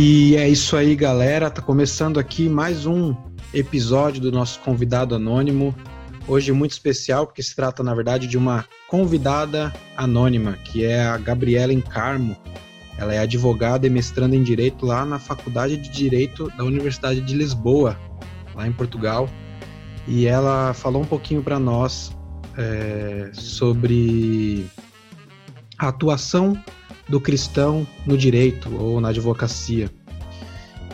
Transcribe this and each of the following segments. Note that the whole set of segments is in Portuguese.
E é isso aí, galera. Tá começando aqui mais um episódio do nosso convidado anônimo. Hoje muito especial porque se trata, na verdade, de uma convidada anônima, que é a Gabriela Encarmo. Ela é advogada e mestranda em Direito lá na Faculdade de Direito da Universidade de Lisboa, lá em Portugal. E ela falou um pouquinho para nós é, sobre a atuação do cristão no direito ou na advocacia.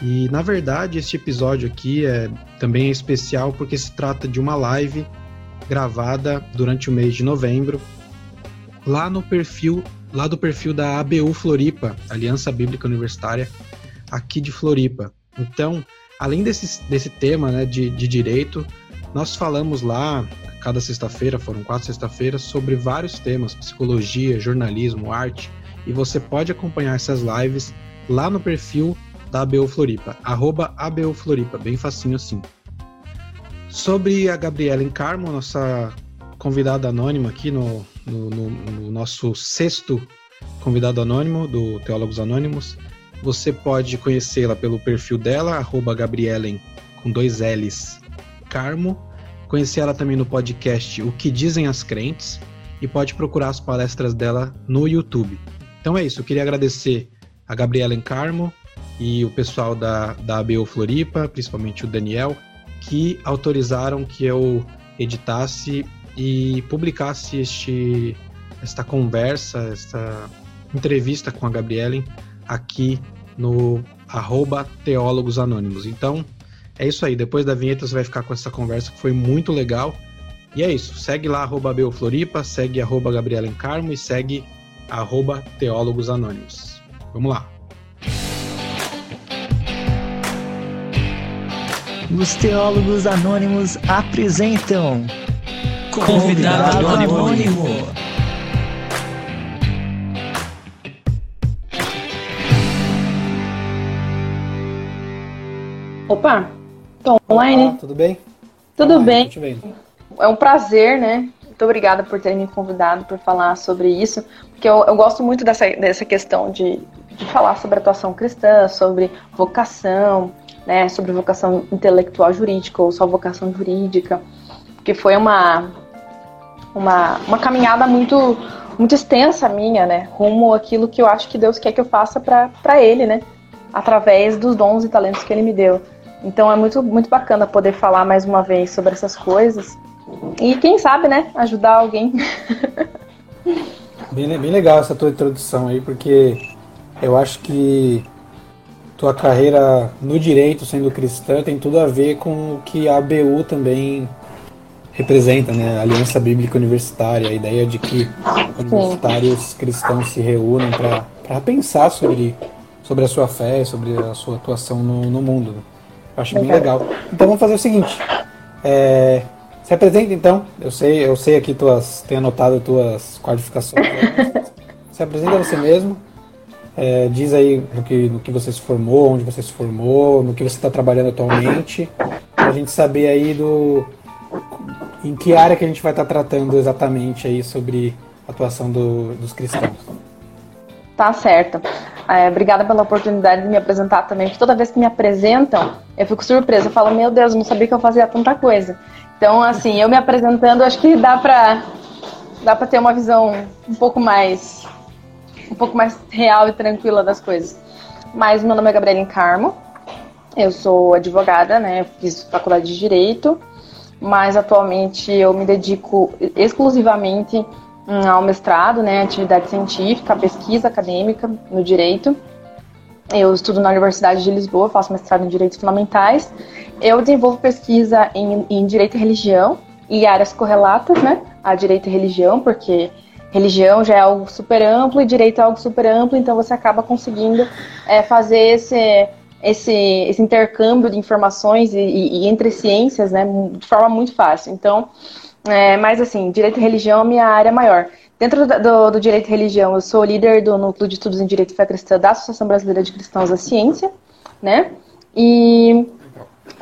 E na verdade, este episódio aqui é também é especial porque se trata de uma live gravada durante o mês de novembro lá no perfil lá do perfil da ABU Floripa, Aliança Bíblica Universitária, aqui de Floripa. Então, além desse, desse tema né, de, de direito, nós falamos lá, cada sexta-feira, foram quatro sexta-feiras, sobre vários temas, psicologia, jornalismo, arte, e você pode acompanhar essas lives lá no perfil da ABU Floripa, arroba ABU Floripa, bem facinho assim. Sobre a Gabriela Encarmo, nossa convidada anônima aqui no, no, no, no nosso sexto convidado anônimo do Teólogos Anônimos, você pode conhecê-la pelo perfil dela, arroba Gabrielen, com dois L's, Carmo. Conhecer ela também no podcast O Que Dizem as Crentes e pode procurar as palestras dela no YouTube. Então é isso, eu queria agradecer a Gabriela Encarmo e o pessoal da, da ABO Floripa, principalmente o Daniel, que autorizaram que eu editasse e publicasse este, esta conversa, esta entrevista com a Gabriela aqui no arroba Teólogos Anônimos. Então, é isso aí. Depois da vinheta você vai ficar com essa conversa que foi muito legal. E é isso. Segue lá, arroba Floripa, segue arroba Gabriela Encarmo e segue arroba Teólogos Anônimos. Vamos lá. Os Teólogos Anônimos apresentam Convidado, Convidado Anônimo. anônimo. Opa, tô online? Olá, tudo bem? Tudo online, bem. É um prazer, né? Muito obrigada por ter me convidado para falar sobre isso, porque eu, eu, gosto muito dessa, dessa questão de, de falar sobre atuação cristã, sobre vocação, né, sobre vocação intelectual jurídica ou só vocação jurídica, porque foi uma, uma, uma caminhada muito, muito extensa minha, né, rumo àquilo que eu acho que Deus quer que eu faça para Ele, né, através dos dons e talentos que Ele me deu. Então é muito, muito bacana poder falar mais uma vez sobre essas coisas e quem sabe, né, ajudar alguém. bem, bem legal essa tua introdução aí, porque eu acho que tua carreira no direito, sendo cristã, tem tudo a ver com o que a ABU também representa, né? A Aliança Bíblica Universitária, a ideia de que universitários cristãos se reúnem para pensar sobre, sobre a sua fé, sobre a sua atuação no, no mundo. Eu acho bem legal. Então vamos fazer o seguinte. É, se apresenta então. Eu sei, eu sei aqui tuas, tenho anotado tuas qualificações. se apresenta você mesmo. É, diz aí no que, no que você se formou, onde você se formou, no que você está trabalhando atualmente, para a gente saber aí do em que área que a gente vai estar tá tratando exatamente aí sobre a atuação do, dos cristãos. Tá certo. É, obrigada pela oportunidade de me apresentar também, porque toda vez que me apresentam, eu fico surpresa. Eu falo, meu Deus, não sabia que eu fazia tanta coisa. Então, assim, eu me apresentando, acho que dá pra, dá pra ter uma visão um pouco mais um pouco mais real e tranquila das coisas. Mas meu nome é Gabriela Encarmo, eu sou advogada, né? Fiz faculdade de Direito, mas atualmente eu me dedico exclusivamente hum, ao mestrado, né? Atividade científica, pesquisa acadêmica no Direito. Eu estudo na Universidade de Lisboa, faço mestrado em Direitos Fundamentais. Eu desenvolvo pesquisa em, em Direito e Religião e áreas correlatas, né? A Direito e Religião, porque religião já é algo super amplo e direito é algo super amplo, então você acaba conseguindo é, fazer esse, esse, esse intercâmbio de informações e, e, e, entre ciências né, de forma muito fácil. Então, é, mas assim, direito e religião é a minha área maior. Dentro do, do, direito e religião, eu sou líder do núcleo de estudos em direito e fé cristã da Associação Brasileira de Cristãos da Ciência, né? E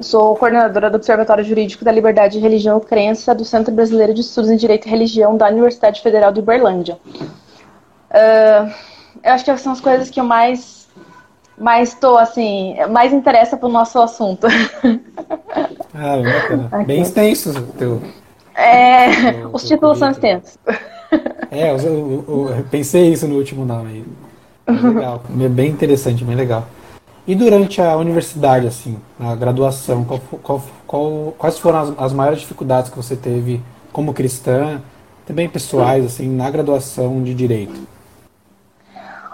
sou coordenadora do Observatório Jurídico da Liberdade de Religião e Crença do Centro Brasileiro de Estudos em Direito e Religião da Universidade Federal de Uberlândia. Uh, eu acho que são as coisas que eu mais mas estou assim, mais interessa para o nosso assunto. Ah, bacana. Bem extenso teu. É, teu, os títulos são extensos. É, eu, eu, eu, pensei isso no último nome. Legal, bem interessante, bem legal. E durante a universidade, assim, na graduação, qual, qual, qual, quais foram as, as, maiores dificuldades que você teve como cristã, também pessoais, assim, na graduação de direito?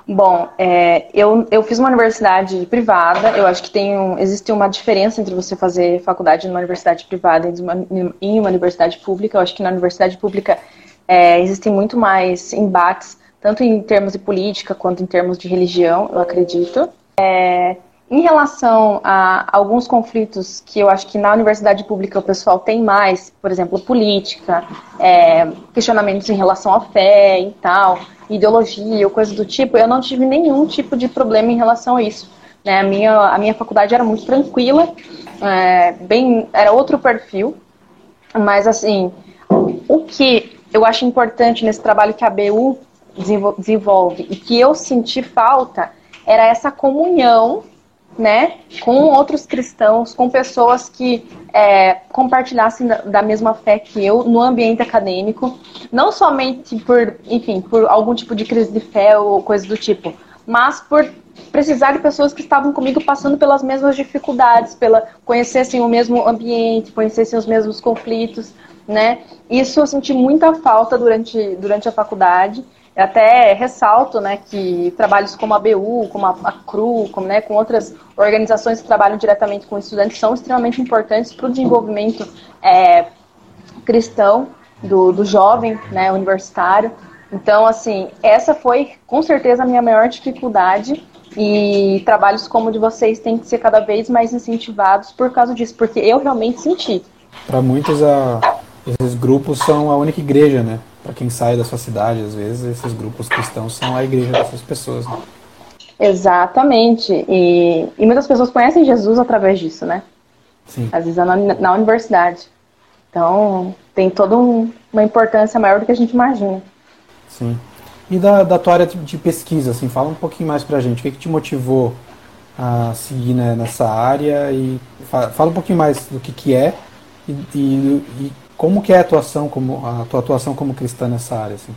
Bom, é, eu, eu fiz uma universidade privada. Eu acho que tem um, existe uma diferença entre você fazer faculdade numa universidade privada e uma, em uma universidade pública. Eu acho que na universidade pública é, existem muito mais embates, tanto em termos de política quanto em termos de religião, eu acredito. É, em relação a alguns conflitos que eu acho que na universidade pública o pessoal tem mais, por exemplo, política, é, questionamentos em relação à fé e tal, ideologia ou coisa do tipo, eu não tive nenhum tipo de problema em relação a isso. Né? A, minha, a minha faculdade era muito tranquila, é, bem, era outro perfil, mas assim, o que eu acho importante nesse trabalho que a BU desenvolve e que eu senti falta era essa comunhão né, com outros cristãos, com pessoas que é, compartilhassem da, mesma fé que eu no ambiente acadêmico, não somente por, enfim, por algum tipo de crise de fé ou coisa do tipo, mas por precisar de pessoas que estavam comigo passando pelas mesmas dificuldades, pela conhecessem o mesmo ambiente, conhecessem os mesmos conflitos, né? Isso eu senti muita falta durante, durante a faculdade eu até ressalto né, que trabalhos como a BU, como a, a CRU, como, né, com outras organizações que trabalham diretamente com estudantes são extremamente importantes para o desenvolvimento é, cristão do, do jovem né, universitário. Então, assim, essa foi com certeza a minha maior dificuldade e trabalhos como o de vocês têm que ser cada vez mais incentivados por causa disso, porque eu realmente senti. Para muitos, a, esses grupos são a única igreja, né? para quem sai da sua cidade, às vezes esses grupos cristãos são a igreja dessas pessoas. Né? Exatamente. E, e muitas pessoas conhecem Jesus através disso, né? Sim. Às vezes é na, na universidade. Então, tem toda um, uma importância maior do que a gente imagina. Sim. E da, da tua área de pesquisa, assim, fala um pouquinho mais pra gente. O que, que te motivou a seguir né, nessa área? E fala, fala, um pouquinho mais do que, que é e, e, e como que é a atuação como a tua atuação como cristã nessa área? Assim?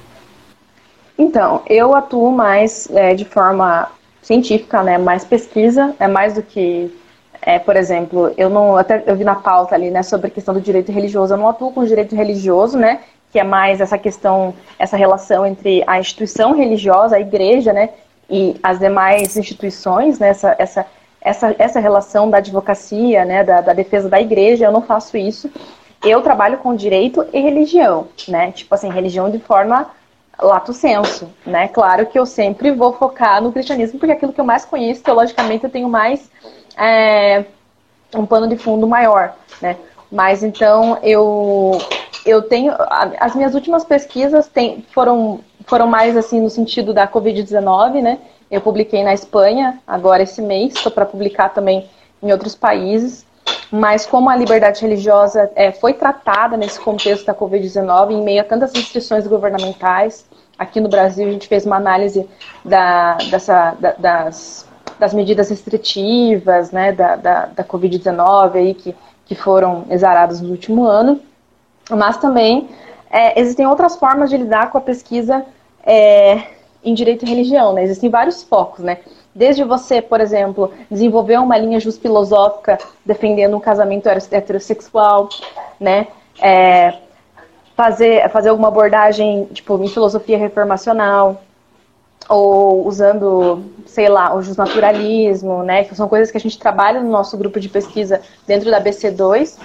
Então, eu atuo mais é, de forma científica, né? Mais pesquisa, é mais do que, é, por exemplo, eu não até eu vi na pauta ali, né, sobre a questão do direito religioso. Eu não atuo com direito religioso, né? Que é mais essa questão, essa relação entre a instituição religiosa, a igreja, né? E as demais instituições, né? Essa, essa, essa, essa relação da advocacia, né? Da, da defesa da igreja. Eu não faço isso eu trabalho com direito e religião, né? Tipo assim, religião de forma lato senso, né? Claro que eu sempre vou focar no cristianismo, porque é aquilo que eu mais conheço, teologicamente, eu tenho mais é, um pano de fundo maior, né? Mas então eu eu tenho as minhas últimas pesquisas tem, foram foram mais assim no sentido da Covid-19, né? Eu publiquei na Espanha agora esse mês, estou para publicar também em outros países mas como a liberdade religiosa é, foi tratada nesse contexto da Covid-19, em meio a tantas restrições governamentais, aqui no Brasil a gente fez uma análise da, dessa, da, das, das medidas restritivas né, da, da, da Covid-19 aí que, que foram exaradas no último ano, mas também é, existem outras formas de lidar com a pesquisa é, em direito e religião, né? Existem vários focos, né? Desde você, por exemplo, desenvolver uma linha filosófica defendendo um casamento heterossexual, né? É, fazer, fazer alguma abordagem, tipo, em filosofia reformacional, ou usando, sei lá, o justnaturalismo, né? Que são coisas que a gente trabalha no nosso grupo de pesquisa dentro da BC2.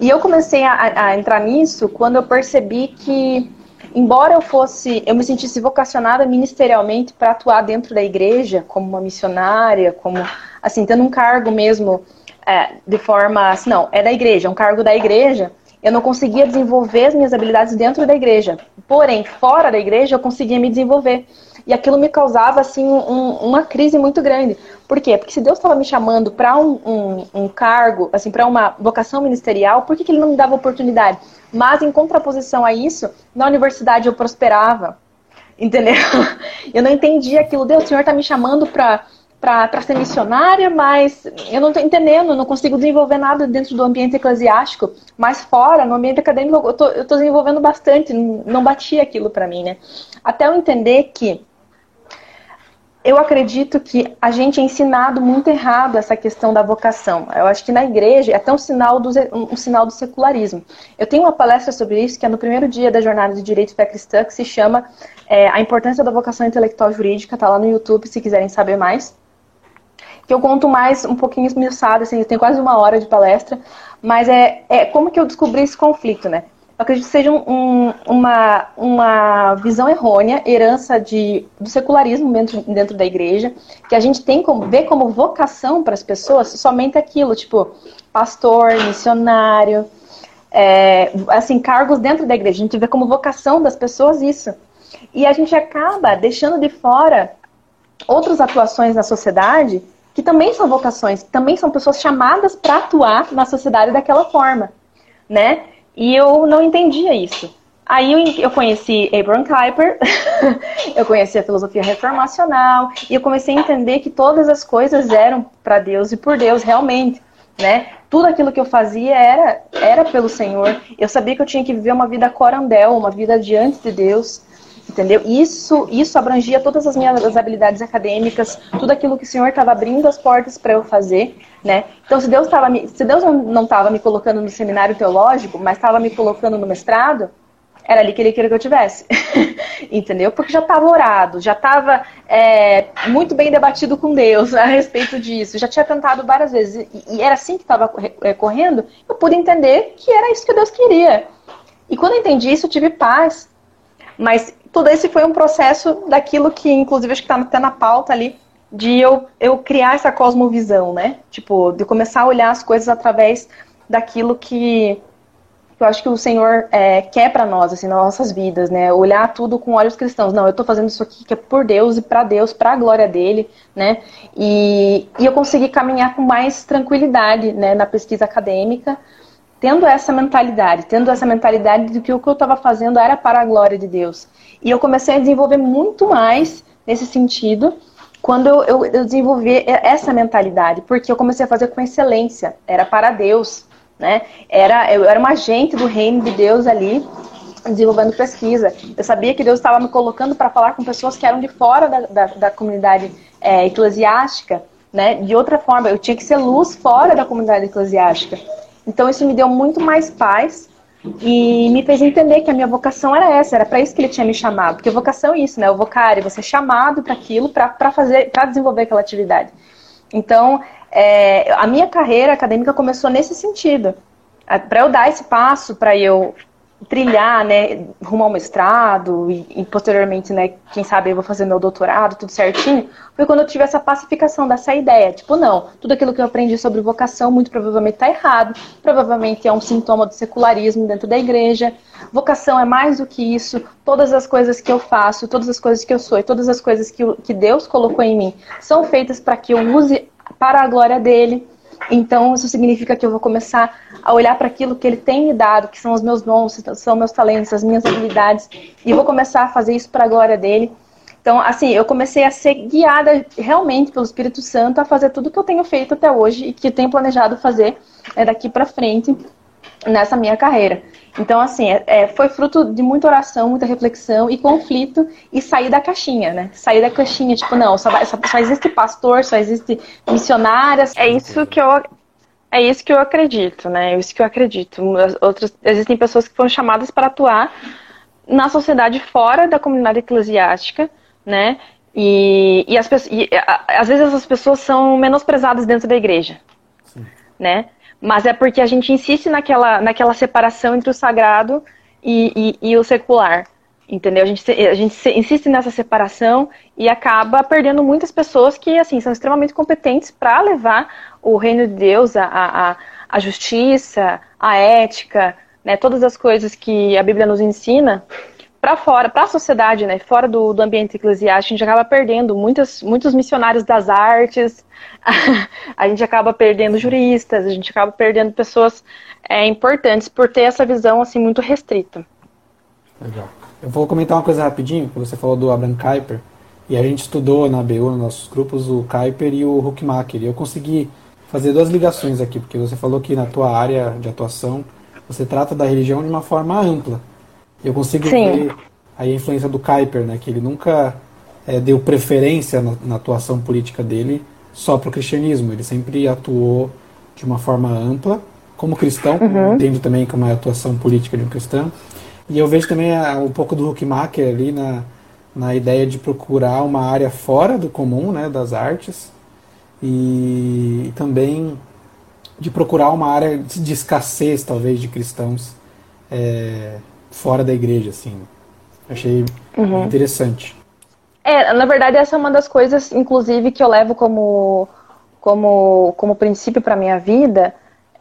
E eu comecei a, a entrar nisso quando eu percebi que embora eu fosse, eu me sentisse vocacionada ministerialmente para atuar dentro da igreja, como uma missionária, como, assim, tendo um cargo mesmo é, de forma, assim, não, é da igreja, é um cargo da igreja, eu não conseguia desenvolver as minhas habilidades dentro da igreja. Porém, fora da igreja, eu conseguia me desenvolver. E aquilo me causava, assim, um, uma crise muito grande. Por quê? Porque se Deus estava me chamando para um, um, um, cargo, assim, para uma vocação ministerial, por que, que ele não me dava oportunidade? Mas, em contraposição a isso, na universidade eu prosperava, entendeu? Eu não entendia aquilo. Deus, o Senhor está me chamando para para ser missionária, mas eu não estou entendendo, não consigo desenvolver nada dentro do ambiente eclesiástico, mas fora, no ambiente acadêmico, eu estou desenvolvendo bastante, não batia aquilo para mim, né? Até eu entender que eu acredito que a gente é ensinado muito errado essa questão da vocação. Eu acho que na igreja é até um sinal do, um sinal do secularismo. Eu tenho uma palestra sobre isso, que é no primeiro dia da jornada de Direito Fé Cristã, que se chama é, A Importância da Vocação Intelectual Jurídica, está lá no YouTube, se quiserem saber mais que eu conto mais um pouquinho esmiuçado, assim, tem quase uma hora de palestra, mas é, é como que eu descobri esse conflito, né? Acredito que seja um, uma, uma visão errônea, herança de, do secularismo dentro, dentro da igreja, que a gente tem como ver como vocação para as pessoas somente aquilo, tipo, pastor, missionário, é, assim, cargos dentro da igreja. A gente vê como vocação das pessoas isso. E a gente acaba deixando de fora outras atuações na sociedade que também são vocações, que também são pessoas chamadas para atuar na sociedade daquela forma, né? E eu não entendia isso. Aí eu conheci Abraham Kuyper, eu conheci a filosofia reformacional e eu comecei a entender que todas as coisas eram para Deus e por Deus realmente, né? Tudo aquilo que eu fazia era era pelo Senhor. Eu sabia que eu tinha que viver uma vida corandel, uma vida diante de Deus, entendeu? Isso, isso abrangia todas as minhas habilidades acadêmicas, tudo aquilo que o Senhor estava abrindo as portas para eu fazer, né? Então, se Deus estava se Deus não estava me colocando no seminário teológico, mas estava me colocando no mestrado, era ali que ele queria que eu tivesse, entendeu? Porque já estava orado, já estava é, muito bem debatido com Deus a respeito disso, já tinha cantado várias vezes e, e era assim que estava é, correndo. Eu pude entender que era isso que Deus queria. E quando eu entendi isso, eu tive paz. Mas tudo esse foi um processo daquilo que, inclusive, acho que está até na pauta ali, de eu, eu criar essa cosmovisão, né? Tipo, de começar a olhar as coisas através daquilo que, que eu acho que o Senhor é, quer para nós, assim, nas nossas vidas, né? Olhar tudo com olhos cristãos. Não, eu estou fazendo isso aqui que é por Deus e para Deus, para a glória dele, né? E, e eu consegui caminhar com mais tranquilidade, né, na pesquisa acadêmica, tendo essa mentalidade, tendo essa mentalidade de que o que eu estava fazendo era para a glória de Deus. E eu comecei a desenvolver muito mais nesse sentido quando eu, eu, eu desenvolvi essa mentalidade, porque eu comecei a fazer com excelência, era para Deus, né? Era, eu era uma agente do reino de Deus ali, desenvolvendo pesquisa. Eu sabia que Deus estava me colocando para falar com pessoas que eram de fora da, da, da comunidade é, eclesiástica, né? De outra forma, eu tinha que ser luz fora da comunidade eclesiástica. Então isso me deu muito mais paz e me fez entender que a minha vocação era essa, era para isso que ele tinha me chamado. Porque vocação é isso, né? O vocário, você é chamado para aquilo, para fazer, para desenvolver aquela atividade. Então, é, a minha carreira acadêmica começou nesse sentido. Para eu dar esse passo, para eu trilhar, né, rumo ao mestrado e, e, posteriormente, né, quem sabe eu vou fazer meu doutorado, tudo certinho, foi quando eu tive essa pacificação dessa ideia, tipo, não, tudo aquilo que eu aprendi sobre vocação muito provavelmente está errado, provavelmente é um sintoma do secularismo dentro da igreja, vocação é mais do que isso, todas as coisas que eu faço, todas as coisas que eu sou e todas as coisas que, que Deus colocou em mim são feitas para que eu use para a glória dele, então, isso significa que eu vou começar a olhar para aquilo que ele tem me dado, que são os meus dons, são meus talentos, as minhas habilidades, e vou começar a fazer isso para a glória dele. Então, assim, eu comecei a ser guiada realmente pelo Espírito Santo a fazer tudo que eu tenho feito até hoje e que tenho planejado fazer né, daqui para frente nessa minha carreira. Então, assim, é, é, foi fruto de muita oração, muita reflexão e conflito e sair da caixinha, né? Sair da caixinha, tipo, não, só, só, só existe pastor, só existe missionárias. É isso que eu é isso que eu acredito, né? É isso que eu acredito. Outras, existem pessoas que foram chamadas para atuar na sociedade fora da comunidade eclesiástica, né? E, e, as, e a, às vezes essas pessoas são menosprezadas dentro da igreja, Sim. né? Mas é porque a gente insiste naquela, naquela separação entre o sagrado e, e, e o secular. Entendeu? A gente, a gente insiste nessa separação e acaba perdendo muitas pessoas que assim são extremamente competentes para levar o reino de Deus, a, a, a justiça, a ética, né, todas as coisas que a Bíblia nos ensina para fora, para a sociedade, né, fora do, do ambiente eclesiástico, a gente acaba perdendo muitos, muitos missionários das artes, a gente acaba perdendo juristas, a gente acaba perdendo pessoas é, importantes por ter essa visão assim muito restrita. Legal. Eu vou comentar uma coisa rapidinho, que você falou do Abraham Kuyper. E a gente estudou na BU, nos nossos grupos, o Kuiper e o Huckmacher. E eu consegui fazer duas ligações aqui, porque você falou que na tua área de atuação você trata da religião de uma forma ampla. Eu consigo Sim. ver a influência do Kuiper, né, que ele nunca é, deu preferência na, na, atuação política dele só para o cristianismo. Ele sempre atuou de uma forma ampla, como cristão, uhum. entendo também como é a atuação política de um cristão. E eu vejo também a, um pouco do Huckmacher ali na, na ideia de procurar uma área fora do comum, né, das artes, e, e também de procurar uma área de escassez, talvez, de cristãos é, fora da igreja, assim. Achei uhum. interessante. É, na verdade, essa é uma das coisas, inclusive, que eu levo como, como, como princípio para minha vida,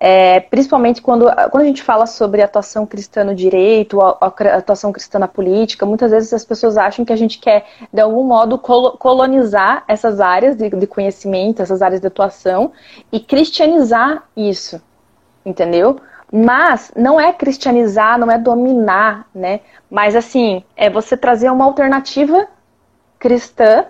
é, principalmente quando, quando a gente fala sobre atuação cristã no direito, a, a atuação cristã na política, muitas vezes as pessoas acham que a gente quer, de algum modo, colonizar essas áreas de, de conhecimento, essas áreas de atuação, e cristianizar isso, entendeu? Mas não é cristianizar, não é dominar, né? Mas assim, é você trazer uma alternativa cristã,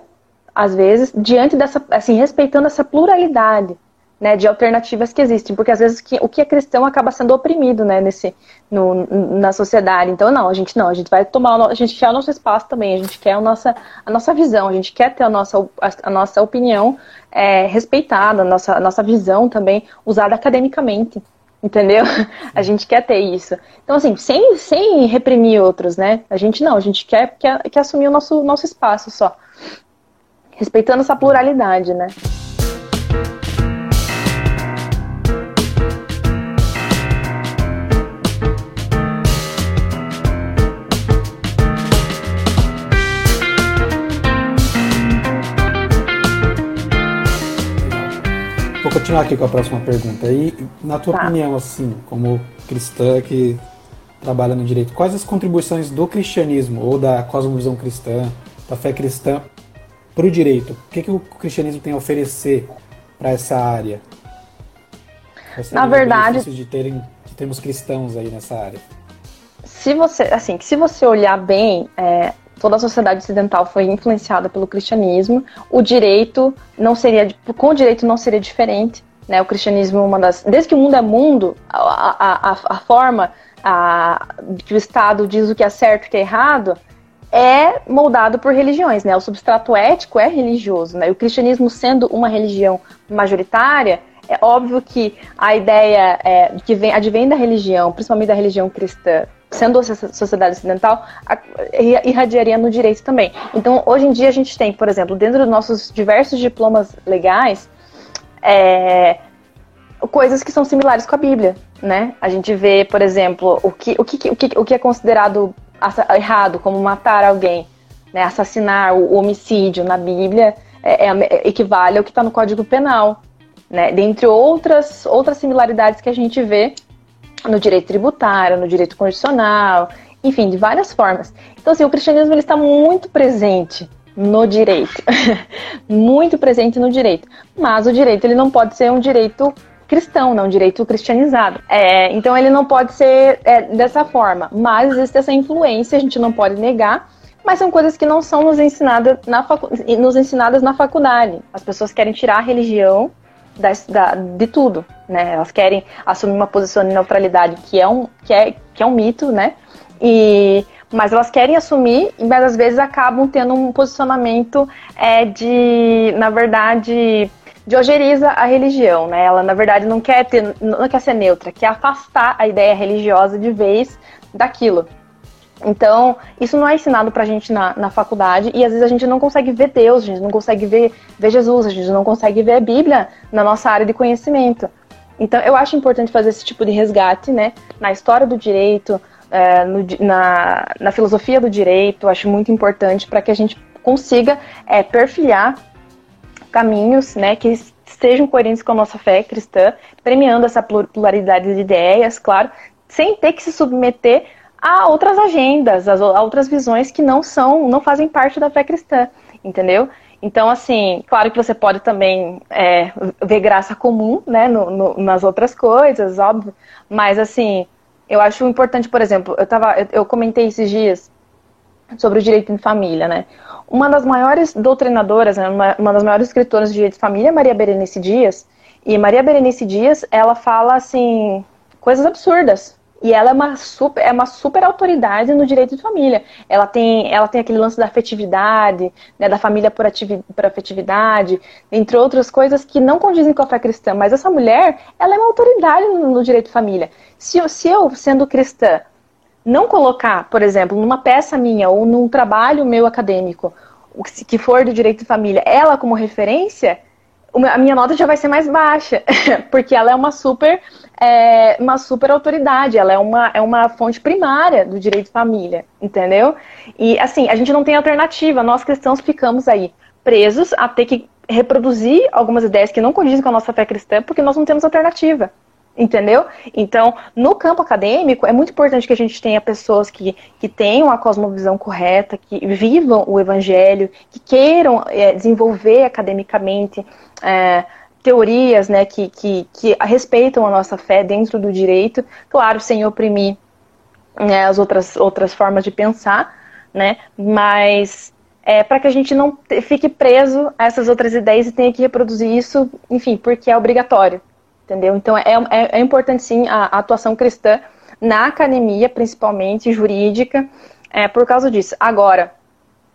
às vezes, diante dessa, assim, respeitando essa pluralidade, né, de alternativas que existem, porque às vezes o que é cristão acaba sendo oprimido, né, nesse, no, na sociedade. Então, não, a gente não, a gente vai tomar, a gente quer o nosso espaço também, a gente quer a nossa, a nossa visão, a gente quer ter a nossa, a, nossa opinião é, respeitada, a nossa, a nossa visão também usada academicamente. Entendeu? A gente quer ter isso. Então, assim, sem, sem reprimir outros, né? A gente não, a gente quer, quer, quer assumir o nosso, nosso espaço só. Respeitando essa pluralidade, né? Continuar aqui com a próxima pergunta. E, na tua tá. opinião, assim, como cristã que trabalha no direito, quais as contribuições do cristianismo ou da cosmovisão cristã, da fé cristã, para o direito? O que, que o cristianismo tem a oferecer para essa área? Essa na verdade, de, terem, de termos cristãos aí nessa área. Se você, assim, se você olhar bem, é, toda a sociedade ocidental foi influenciada pelo cristianismo. O direito não seria, com o direito não seria diferente. Né? O cristianismo é uma das. Desde que o mundo é mundo, a, a, a forma a, que o Estado diz o que é certo e o que é errado é moldado por religiões, né? O substrato ético é religioso, né? E o cristianismo sendo uma religião majoritária, é óbvio que a ideia é, que vem, advém da religião, principalmente da religião cristã, sendo a sociedade ocidental, irradiaria no direito também. Então, hoje em dia, a gente tem, por exemplo, dentro dos nossos diversos diplomas legais, é, coisas que são similares com a Bíblia, né? A gente vê, por exemplo, o que, o que, o que, o que é considerado errado, como matar alguém, né? assassinar, o homicídio na Bíblia é, é, equivale ao que está no Código Penal, né? Dentre outras, outras similaridades que a gente vê no direito tributário, no direito constitucional, enfim, de várias formas. Então, assim, o cristianismo ele está muito presente no direito, muito presente no direito. Mas o direito ele não pode ser um direito cristão, não um direito cristianizado. É, então ele não pode ser é, dessa forma. Mas existe essa influência, a gente não pode negar. Mas são coisas que não são nos ensinadas na, facu nos ensinadas na faculdade. As pessoas querem tirar a religião da, da, de tudo, né? Elas querem assumir uma posição de neutralidade que é um, que é, que é um mito, né? E, mas elas querem assumir, mas às vezes acabam tendo um posicionamento é, de, na verdade, de ojeriza a religião, né? Ela, na verdade, não quer, ter, não quer ser neutra, quer afastar a ideia religiosa de vez daquilo. Então, isso não é ensinado pra gente na, na faculdade e às vezes a gente não consegue ver Deus, a gente não consegue ver, ver Jesus, a gente não consegue ver a Bíblia na nossa área de conhecimento. Então, eu acho importante fazer esse tipo de resgate, né, na história do direito, é, no, na, na filosofia do direito, acho muito importante para que a gente consiga é, perfilhar caminhos, né, que estejam coerentes com a nossa fé cristã, premiando essa pluralidade de ideias, claro, sem ter que se submeter a outras agendas, a outras visões que não são, não fazem parte da fé cristã, entendeu? Então, assim, claro que você pode também é, ver graça comum, né, no, no, nas outras coisas, óbvio, mas, assim, eu acho importante, por exemplo, eu, tava, eu, eu comentei esses dias sobre o direito de família, né? Uma das maiores doutrinadoras, né, uma, uma das maiores escritoras de direito de família é Maria Berenice Dias, e Maria Berenice Dias, ela fala, assim, coisas absurdas, e ela é uma super, é uma super autoridade no direito de família. Ela tem, ela tem aquele lance da afetividade, né, da família por, ativi, por afetividade, entre outras coisas que não condizem com a fé cristã. Mas essa mulher, ela é uma autoridade no, no direito de família. Se, se eu, sendo cristã, não colocar, por exemplo, numa peça minha ou num trabalho meu acadêmico, que for do direito de família, ela como referência, a minha nota já vai ser mais baixa, porque ela é uma super, é, uma super autoridade, ela é uma, é uma fonte primária do direito de família, entendeu? E assim, a gente não tem alternativa, nós cristãos ficamos aí presos a ter que reproduzir algumas ideias que não condizem com a nossa fé cristã, porque nós não temos alternativa. Entendeu? Então, no campo acadêmico, é muito importante que a gente tenha pessoas que, que tenham a cosmovisão correta, que vivam o evangelho, que queiram é, desenvolver academicamente é, teorias né, que, que, que respeitam a nossa fé dentro do direito, claro, sem oprimir né, as outras, outras formas de pensar, né, mas é, para que a gente não fique preso a essas outras ideias e tenha que reproduzir isso, enfim, porque é obrigatório entendeu? Então é, é, é importante sim a, a, atuação cristã na academia, principalmente jurídica, é, por causa disso. Agora,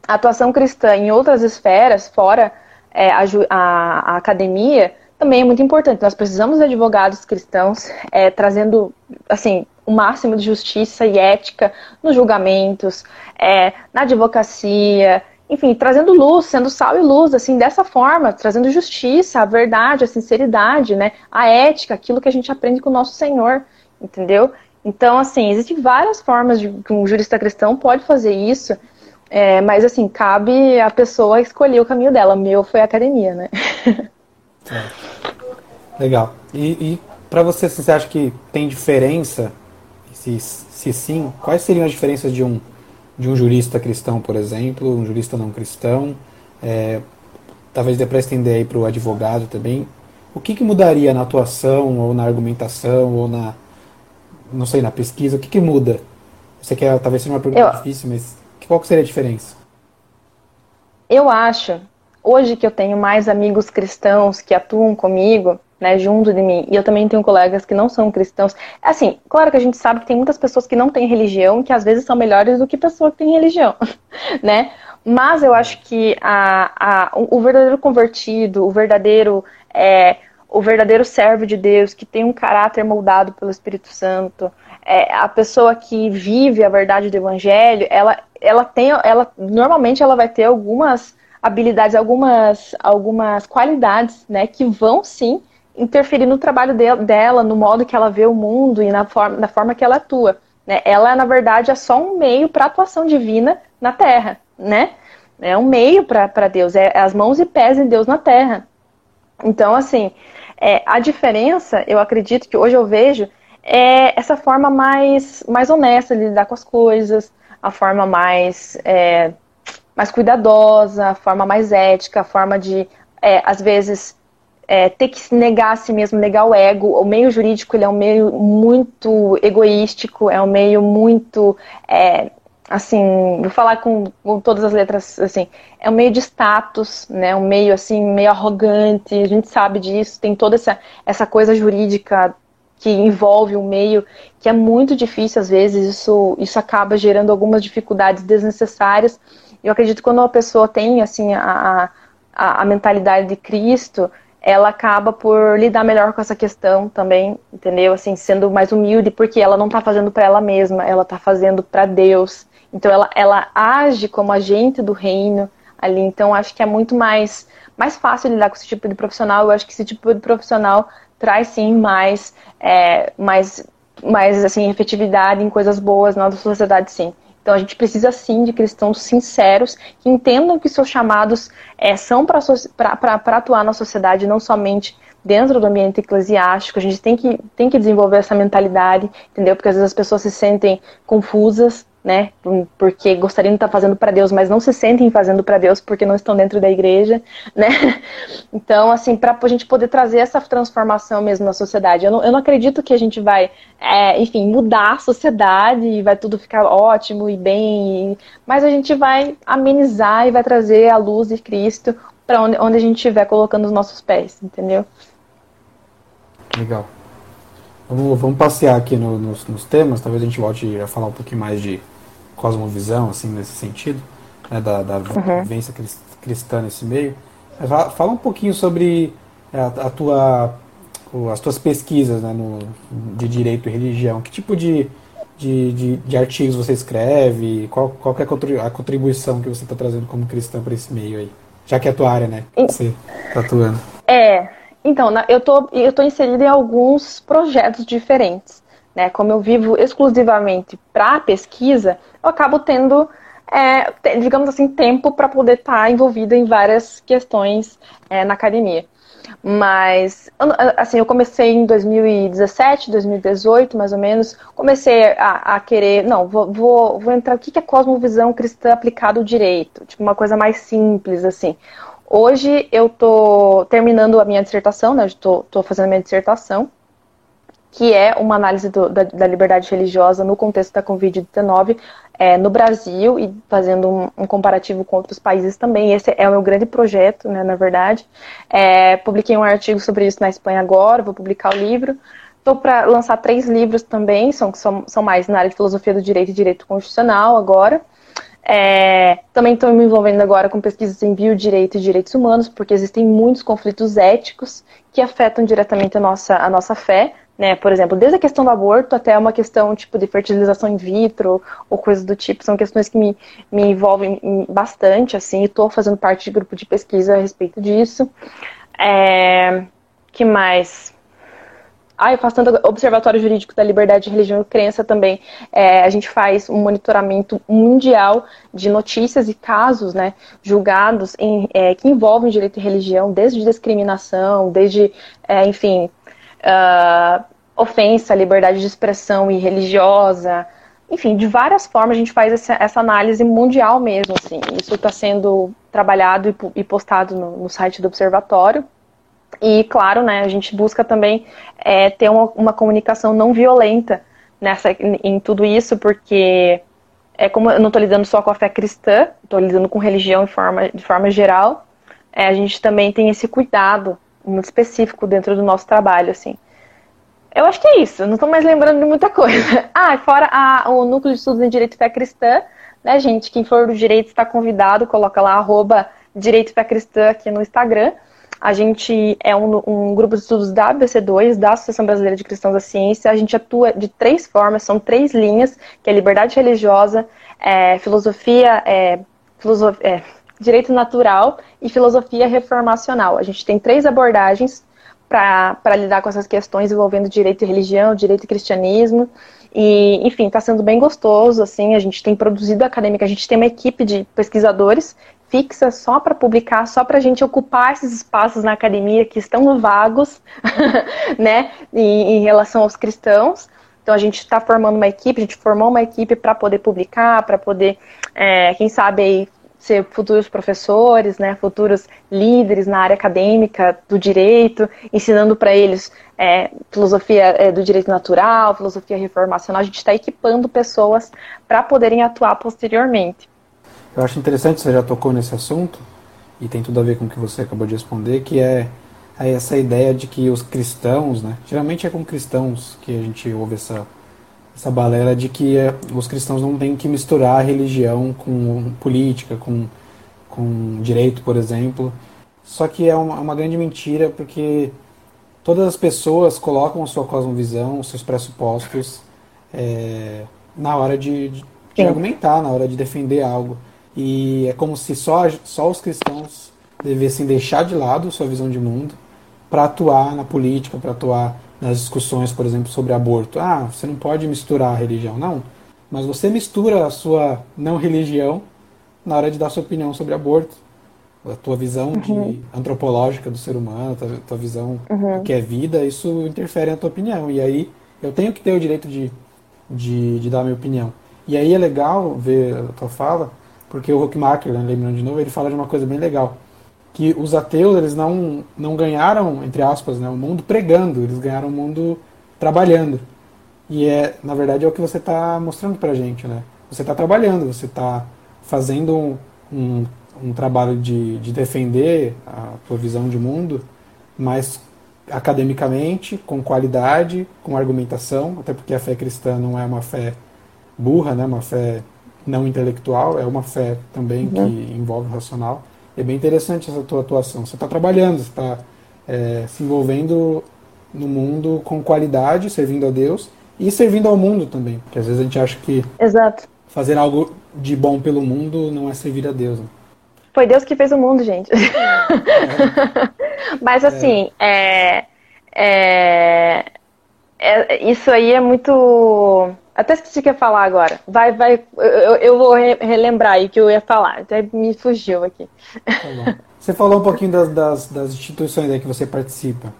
a atuação cristã em outras esferas, fora é, a, a, a, academia, também é muito importante. Nós precisamos de advogados cristãos é, trazendo, assim, o máximo de justiça e ética nos julgamentos, é, na advocacia, enfim, trazendo luz, sendo sal e luz, assim, dessa forma, trazendo justiça, a verdade, a sinceridade, né, a ética, aquilo que a gente aprende com o nosso Senhor, entendeu? Então, assim, existem várias formas de que um jurista cristão pode fazer isso, é, mas, assim, cabe a pessoa escolher o caminho dela. Meu foi a academia, né? É. Legal. E, e para você, você acha que tem diferença? Se, se sim, quais seriam as diferenças de um de um jurista cristão, por exemplo, um jurista não cristão, é, talvez dê para estender aí para o advogado também. O que, que mudaria na atuação, ou na argumentação, ou na, não sei, na pesquisa? O que, que muda? Você quer, talvez seja uma pergunta eu, difícil, mas qual que seria a diferença? Eu acho, hoje que eu tenho mais amigos cristãos que atuam comigo, né, junto de mim. E eu também tenho colegas que não são cristãos. Assim, claro que a gente sabe que tem muitas pessoas que não têm religião, que às vezes são melhores do que pessoas que têm religião, né? Mas eu acho que a, a, o verdadeiro convertido, o verdadeiro é, o verdadeiro servo de Deus, que tem um caráter moldado pelo Espírito Santo, é, a pessoa que vive a verdade do Evangelho, ela, ela tem, ela normalmente ela vai ter algumas habilidades, algumas, algumas qualidades, né, que vão sim interferir no trabalho de, dela, no modo que ela vê o mundo e na forma, na forma que ela atua. Né? Ela, na verdade, é só um meio para a atuação divina na Terra, né? É um meio para Deus, é, é as mãos e pés de Deus na Terra. Então, assim, é, a diferença, eu acredito que hoje eu vejo, é essa forma mais, mais honesta de lidar com as coisas, a forma mais, é, mais cuidadosa, a forma mais ética, a forma de, é, às vezes, é, ter que se negar a si mesmo, negar o ego. O meio jurídico ele é um meio muito egoístico, é um meio muito, é, assim, vou falar com, com, todas as letras, assim, é um meio de status, né, um meio, assim, meio arrogante, a gente sabe disso, tem toda essa, essa coisa jurídica que envolve o meio, que é muito difícil às vezes, isso, isso acaba gerando algumas dificuldades desnecessárias. Eu acredito que quando uma pessoa tem, assim, a, a, a mentalidade de Cristo, ela acaba por lidar melhor com essa questão também, entendeu? Assim, sendo mais humilde, porque ela não está fazendo para ela mesma, ela está fazendo para Deus. Então ela, ela age como agente do reino ali. Então acho que é muito mais mais fácil lidar com esse tipo de profissional. Eu acho que esse tipo de profissional traz sim mais é, mais mais assim efetividade em coisas boas na nossa sociedade, sim. Então a gente precisa sim de cristãos sinceros que entendam que seus chamados é, são para atuar na sociedade, não somente dentro do ambiente eclesiástico. A gente tem que, tem que desenvolver essa mentalidade, entendeu? Porque às vezes as pessoas se sentem confusas, né? Porque gostariam de estar fazendo para Deus, mas não se sentem fazendo para Deus porque não estão dentro da igreja, né? Então, assim, para a gente poder trazer essa transformação mesmo na sociedade. Eu não, eu não acredito que a gente vai, é, enfim, mudar a sociedade e vai tudo ficar ótimo e bem, mas a gente vai amenizar e vai trazer a luz de Cristo para onde, onde a gente estiver colocando os nossos pés, entendeu? Legal. Vamos, vamos passear aqui no, nos, nos, temas, talvez a gente volte a falar um pouquinho mais de cosmovisão, assim, nesse sentido, né, da, da uhum. vivência cristã nesse meio. Fala um pouquinho sobre a, a tua, as tuas pesquisas né, no, de direito e religião. Que tipo de, de, de, de artigos você escreve? Qual, qual é a contribuição que você está trazendo como cristã para esse meio aí? Já que é a tua área, né? Você está atuando. É, então, eu tô, eu tô inserida em alguns projetos diferentes. Né? Como eu vivo exclusivamente para pesquisa, eu acabo tendo, é, digamos assim, tempo para poder estar tá envolvida em várias questões é, na academia. Mas, assim, eu comecei em 2017, 2018, mais ou menos, comecei a, a querer, não, vou, vou, vou, entrar, o que é cosmovisão cristã aplicada ao direito? Tipo, uma coisa mais simples, assim. Hoje eu estou terminando a minha dissertação, né? Estou fazendo a minha dissertação, que é uma análise do, da, da, liberdade religiosa no contexto da Covid-19 é, no Brasil e fazendo um, um, comparativo com outros países também. Esse é o meu grande projeto, né, na verdade. É, publiquei um artigo sobre isso na Espanha agora, vou publicar o livro. Estou para lançar três livros também, são, são, são mais na área de filosofia do direito e direito constitucional agora. É, também estou me envolvendo agora com pesquisas em biodireito e direitos humanos, porque existem muitos conflitos éticos que afetam diretamente a nossa, a nossa fé, né? Por exemplo, desde a questão do aborto até uma questão tipo de fertilização in vitro ou coisas do tipo, são questões que me, me envolvem bastante, assim, e estou fazendo parte de grupo de pesquisa a respeito disso. É, que mais? Ah, eu faço tanto observatório jurídico da liberdade de religião e crença também. É, a gente faz um monitoramento mundial de notícias e casos, né, julgados em, é, que envolvem direito e religião, desde discriminação, desde, é, enfim, uh, ofensa liberdade de expressão e religiosa, enfim, de várias formas a gente faz essa, essa análise mundial mesmo, assim. Isso está sendo trabalhado e, e postado no, no site do observatório. E, claro, né, a gente busca também é, ter uma, uma, comunicação não violenta nessa, em, em tudo isso, porque é como eu não estou lidando só com a fé cristã, estou lidando com religião de forma, de forma geral, é, a gente também tem esse cuidado muito específico dentro do nosso trabalho, assim. Eu acho que é isso, não estou mais lembrando de muita coisa. Ah, fora a, o Núcleo de Estudos em Direito Fé Cristã, né, gente? Quem for do direito está convidado, coloca lá, arroba Direito Fé Cristã aqui no Instagram. A gente é um, um, grupo de estudos da ABC2, da Associação Brasileira de Cristãos da Ciência. A gente atua de três formas, são três linhas, que é liberdade religiosa, é, filosofia, é, é, direito natural e filosofia reformacional. A gente tem três abordagens para lidar com essas questões envolvendo direito e religião, direito e cristianismo. E, enfim, está sendo bem gostoso, assim, a gente tem produzido acadêmica, a gente tem uma equipe de pesquisadores fixa só para publicar, só para a gente ocupar esses espaços na academia que estão vagos, né, em, em relação aos cristãos. Então a gente está formando uma equipe, a gente formou uma equipe para poder publicar, para poder, é, quem sabe, aí, ser futuros professores, né, futuros líderes na área acadêmica do direito, ensinando para eles é, filosofia é, do direito natural, filosofia reformacional. A gente está equipando pessoas para poderem atuar posteriormente. Eu acho interessante, você já tocou nesse assunto, e tem tudo a ver com o que você acabou de responder, que é, é essa ideia de que os cristãos, né, geralmente é com cristãos que a gente ouve essa, essa balela de que é, os cristãos não têm que misturar religião com política, com, com direito, por exemplo. Só que é uma, uma grande mentira, porque todas as pessoas colocam a sua cosmovisão, os seus pressupostos é, na hora de, de, de argumentar, na hora de defender algo. E é como se só, só os cristãos devessem deixar de lado sua visão de mundo para atuar na política, para atuar nas discussões, por exemplo, sobre aborto. Ah, você não pode misturar a religião. Não. Mas você mistura a sua não religião na hora de dar sua opinião sobre aborto. A tua visão uhum. de, antropológica do ser humano, a tua, tua visão uhum. do que é vida, isso interfere na tua opinião. E aí eu tenho que ter o direito de, de, de dar a minha opinião. E aí é legal ver a tua fala, porque o Huckmacher, né, lembrando de novo, ele fala de uma coisa bem legal, que os ateus eles não, não ganharam, entre aspas, né, o mundo pregando, eles ganharam o mundo trabalhando. E é, na verdade, é o que você está mostrando para a gente, né? Você está trabalhando, você está fazendo um, um, um, trabalho de, de defender a tua visão de mundo, mas academicamente, com qualidade, com argumentação, até porque a fé cristã não é uma fé burra, né? Uma fé não intelectual, é uma fé também uhum. que envolve o racional. É bem interessante essa tua atuação. Você está trabalhando, você está é, se envolvendo no mundo com qualidade, servindo a Deus e servindo ao mundo também. Porque às vezes a gente acha que Exato. fazer algo de bom pelo mundo não é servir a Deus. Né? Foi Deus que fez o mundo, gente. É. Mas assim, é. É, é, isso aí é muito. Até esqueci o que ia falar agora. Vai, vai. Eu, eu vou re relembrar aí o que eu ia falar. Até me fugiu aqui. Tá você falou um pouquinho das, das, das instituições aí que você participa.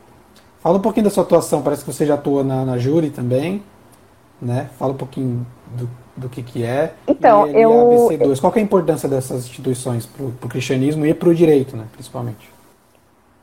Fala um pouquinho da sua atuação, parece que você já atua na, na Júri também, né? Fala um pouquinho do, do que, que é. Então, e, eu... ABC2. Qual é a importância dessas instituições para o cristianismo e para o direito, né, principalmente?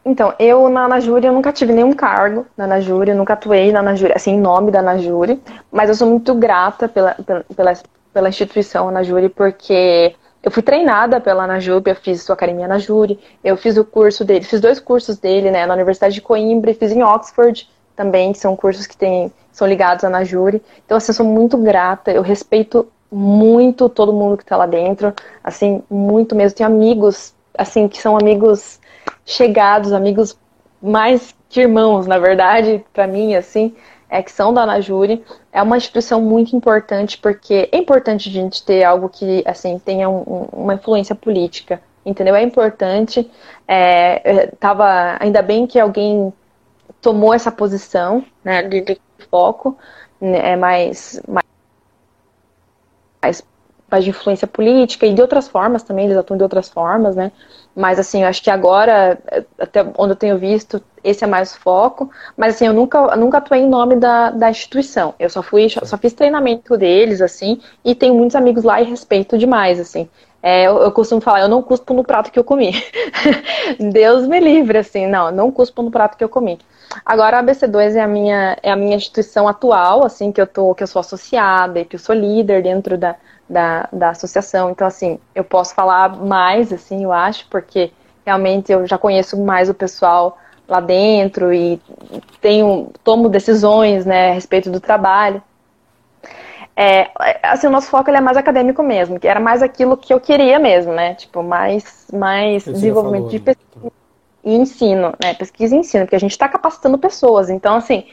Então, eu na Anajúri, eu nunca tive nenhum cargo na Anajúri, eu nunca atuei na Anajúri, assim, em nome da Anajúri, mas eu sou muito grata pela, pela, pela instituição Anajúri, porque eu fui treinada pela Anajub, eu fiz sua academia na Júri, eu fiz o curso dele, fiz dois cursos dele, né, na Universidade de Coimbra e fiz em Oxford também, que são cursos que tem, são ligados à Najuri. Então, assim, eu sou muito grata, eu respeito muito todo mundo que está lá dentro, assim, muito mesmo. Tenho amigos, assim, que são amigos chegados, amigos mais que irmãos, na verdade, para mim, assim é, que são da Anajure, é uma instituição muito importante porque é importante a gente ter algo que assim tenha um, uma influência política, entendeu? É importante. É, tava ainda bem que alguém tomou essa posição, né, de, de foco, né, é mais, mais mais de influência política e de outras formas também, eles atuam de outras formas, né? Mas assim, eu acho que agora, até onde eu tenho visto, esse é mais o foco. Mas assim, eu nunca, nunca atuei em nome da, da instituição. Eu só fui, só fiz treinamento deles, assim, e tenho muitos amigos lá e respeito demais, assim. É, eu, eu, costumo falar, eu não cuspo no prato que eu comi. Deus me livre, assim, não, não cuspo no prato que eu comi. Agora a ABC2 é a minha, é a minha instituição atual, assim, que eu tô, que eu sou associada e que eu sou líder dentro da, da, da associação. Então, assim, eu posso falar mais, assim, eu acho, porque realmente eu já conheço mais o pessoal lá dentro e tenho, tomo decisões, né, a respeito do trabalho. É, assim, o nosso foco é mais acadêmico mesmo, que era mais aquilo que eu queria mesmo, né, tipo, mais, mais desenvolvimento falou, de né? pesquisa e ensino, né, pesquisa e ensino, porque a gente está capacitando pessoas, então, assim,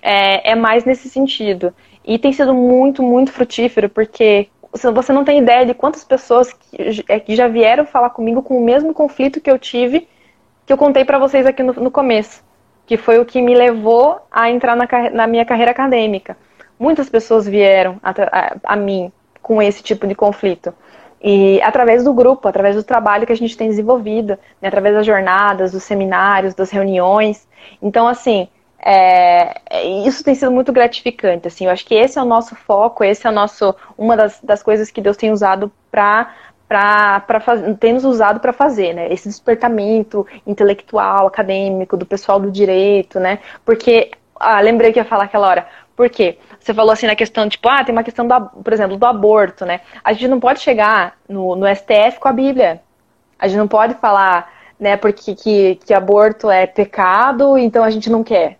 é, é mais nesse sentido. E tem sido muito, muito frutífero, porque você não tem ideia de quantas pessoas que, é, que já vieram falar comigo com o mesmo conflito que eu tive, que eu contei para vocês aqui no, no, começo, que foi o que me levou a entrar na, na minha carreira acadêmica. Muitas pessoas vieram a, a, a mim com esse tipo de conflito. E através do grupo, através do trabalho que a gente tem desenvolvido, né, através das jornadas, dos seminários, das reuniões. Então, assim, é, isso tem sido muito gratificante, assim, eu acho que esse é o nosso foco, esse é o nosso, uma das, das coisas que Deus tem usado para para tem nos usado para fazer, né? Esse despertamento intelectual, acadêmico, do pessoal do direito, né? Porque, ah, lembrei que ia falar aquela hora. Por quê? Você falou assim na questão, tipo, ah, tem uma questão, do, por exemplo, do aborto, né? A gente não pode chegar no, no STF com a Bíblia. A gente não pode falar, né, porque que, que aborto é pecado, então a gente não quer.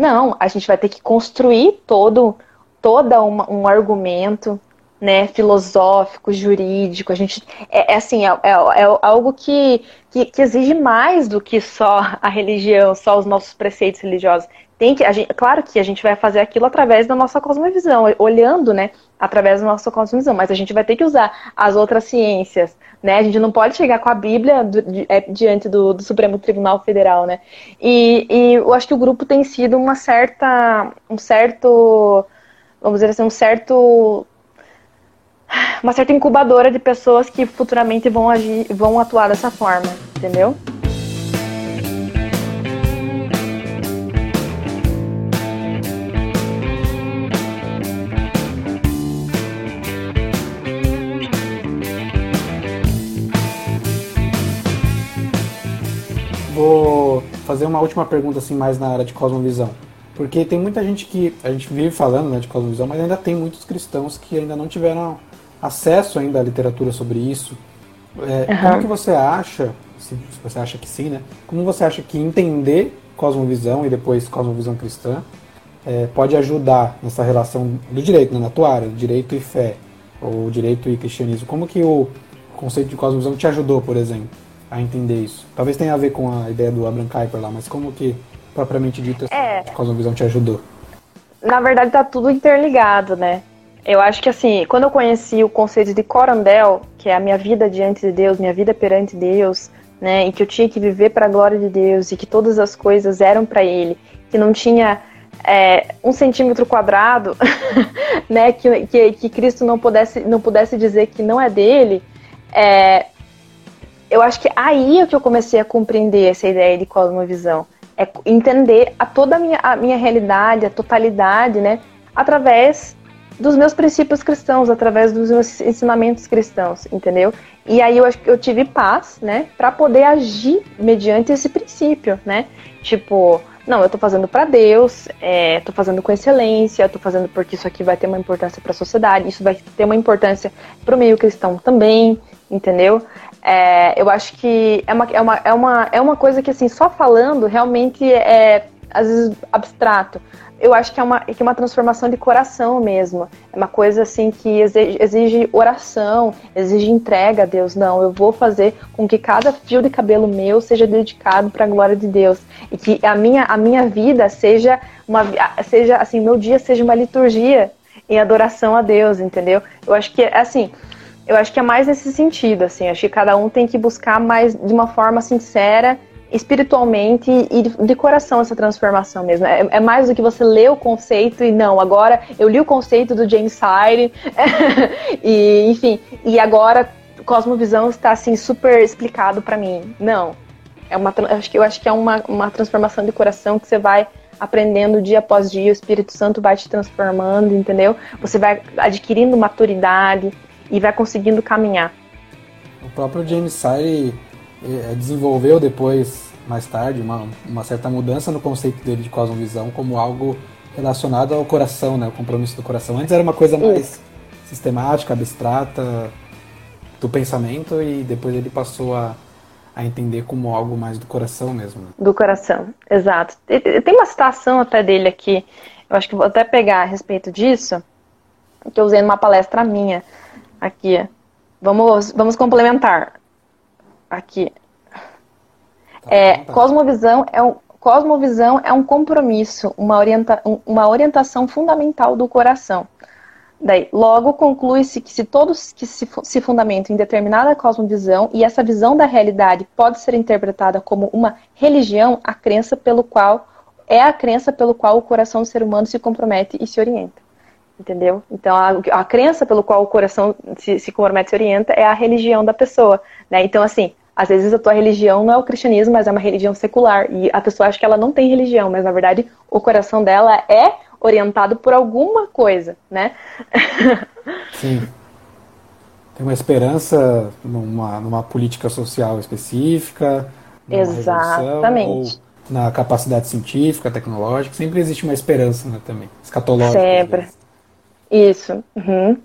Não, a gente vai ter que construir todo toda uma, um argumento né, filosófico, jurídico. A gente é, é assim, é, é, é algo que, que, que, exige mais do que só a religião, só os nossos preceitos religiosos. Tem que, gente, claro que a gente vai fazer aquilo através da nossa cosmovisão, olhando, né, através da nossa cosmovisão, mas a gente vai ter que usar as outras ciências, né? A gente não pode chegar com a Bíblia do, di, é, diante do, do, Supremo Tribunal Federal, né? E, e eu acho que o grupo tem sido uma certa, um certo, vamos dizer assim, um certo uma certa incubadora de pessoas que futuramente vão agir, vão atuar dessa forma, entendeu? Fazer uma última pergunta assim mais na área de cosmovisão. Porque tem muita gente que a gente vive falando né, de cosmovisão, mas ainda tem muitos cristãos que ainda não tiveram acesso ainda à literatura sobre isso. É, uhum. Como que você acha, se você acha que sim, né? Como você acha que entender cosmovisão e depois cosmovisão cristã é, pode ajudar nessa relação do direito, né, na tua área, direito e fé, ou direito e cristianismo? Como que o conceito de cosmovisão te ajudou, por exemplo, a entender isso? Talvez tenha a ver com a ideia do Abraham Kuyper lá, mas como que, propriamente dito, é. cosmovisão te ajudou? Na verdade, tá tudo interligado, né? Eu acho que assim, quando eu conheci o conceito de corandel, que é a minha vida diante de Deus, minha vida perante Deus, né, e que eu tinha que viver para a glória de Deus e que todas as coisas eram para Ele, que não tinha é, um centímetro quadrado, né, que, que, que, Cristo não pudesse, não pudesse dizer que não é dele, é, eu acho que aí é que eu comecei a compreender essa ideia de cosmovisão, é entender a toda a minha, a minha realidade, a totalidade, né, através dos meus princípios cristãos, através dos meus ensinamentos cristãos, entendeu? E aí eu acho que eu tive paz, né, para poder agir mediante esse princípio, né? Tipo, não, eu tô fazendo para Deus, é, tô fazendo com excelência, tô fazendo porque isso aqui vai ter uma importância para a sociedade, isso vai ter uma importância para o meio cristão também, entendeu? É, eu acho que é uma, é, uma, é, uma, é uma coisa que, assim, só falando realmente é, às vezes, abstrato eu acho que é uma, que é uma transformação de coração mesmo. É uma coisa assim que exige, exige, oração, exige entrega a Deus. Não, eu vou fazer com que cada fio de cabelo meu seja dedicado para a glória de Deus e que a minha, a minha vida seja uma seja assim, meu dia seja uma liturgia em adoração a Deus, entendeu? Eu acho que assim, eu acho que é mais nesse sentido, assim, acho que cada um tem que buscar mais de uma forma sincera espiritualmente e de, coração essa transformação mesmo. É, é, mais do que você ler o conceito e não, agora eu li o conceito do James Sire e enfim, e agora Cosmovisão está assim super explicado para mim. Não. É uma acho que eu acho que é uma, uma transformação de coração que você vai aprendendo dia após dia, o Espírito Santo vai te transformando, entendeu? Você vai adquirindo maturidade e vai conseguindo caminhar. O próprio James Sire é, desenvolveu depois, mais tarde, uma, uma certa mudança no conceito dele de cosmovisão como algo relacionado ao coração, né, o compromisso do coração. Antes era uma coisa mais Isso. sistemática, abstrata do pensamento e depois ele passou a, a entender como algo mais do coração mesmo. Né? Do coração, exato. Tem uma citação até dele aqui, eu acho que vou até pegar a respeito disso, que eu usei numa palestra minha aqui. Vamos, vamos complementar aqui. Tá, é, tá. Cosmovisão é um cosmovisão é um compromisso, uma, orienta, uma orientação fundamental do coração. Daí, logo conclui-se que se todos que se, se fundamentam em determinada cosmovisão e essa visão da realidade pode ser interpretada como uma religião, a crença pelo qual é a crença pelo qual o coração do ser humano se compromete e se orienta. Entendeu? Então, a, a crença pelo qual o coração se, se compromete e se orienta é a religião da pessoa. Né? Então, assim, às vezes a tua religião não é o cristianismo, mas é uma religião secular. E a pessoa acha que ela não tem religião, mas na verdade o coração dela é orientado por alguma coisa, né? Sim. Tem uma esperança numa, numa política social específica. Exatamente. na capacidade científica, tecnológica. Sempre existe uma esperança né, também. Escatológica. Sempre. Isso. Uhum.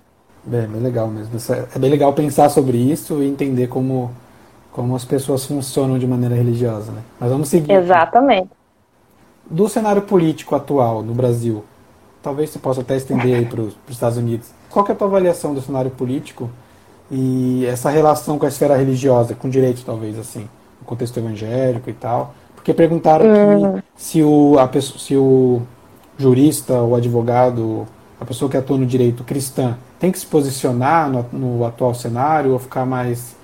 Bem, bem legal mesmo. É bem legal pensar sobre isso e entender como como as pessoas funcionam de maneira religiosa, né? Mas vamos seguir. Exatamente. Do cenário político atual no Brasil, talvez você possa até estender aí para os Estados Unidos. Qual é a tua avaliação do cenário político e essa relação com a esfera religiosa, com direito talvez assim, no contexto evangélico e tal? Porque perguntaram uhum. se o a se o jurista, o advogado, a pessoa que atua no direito cristã tem que se posicionar no, no atual cenário ou ficar mais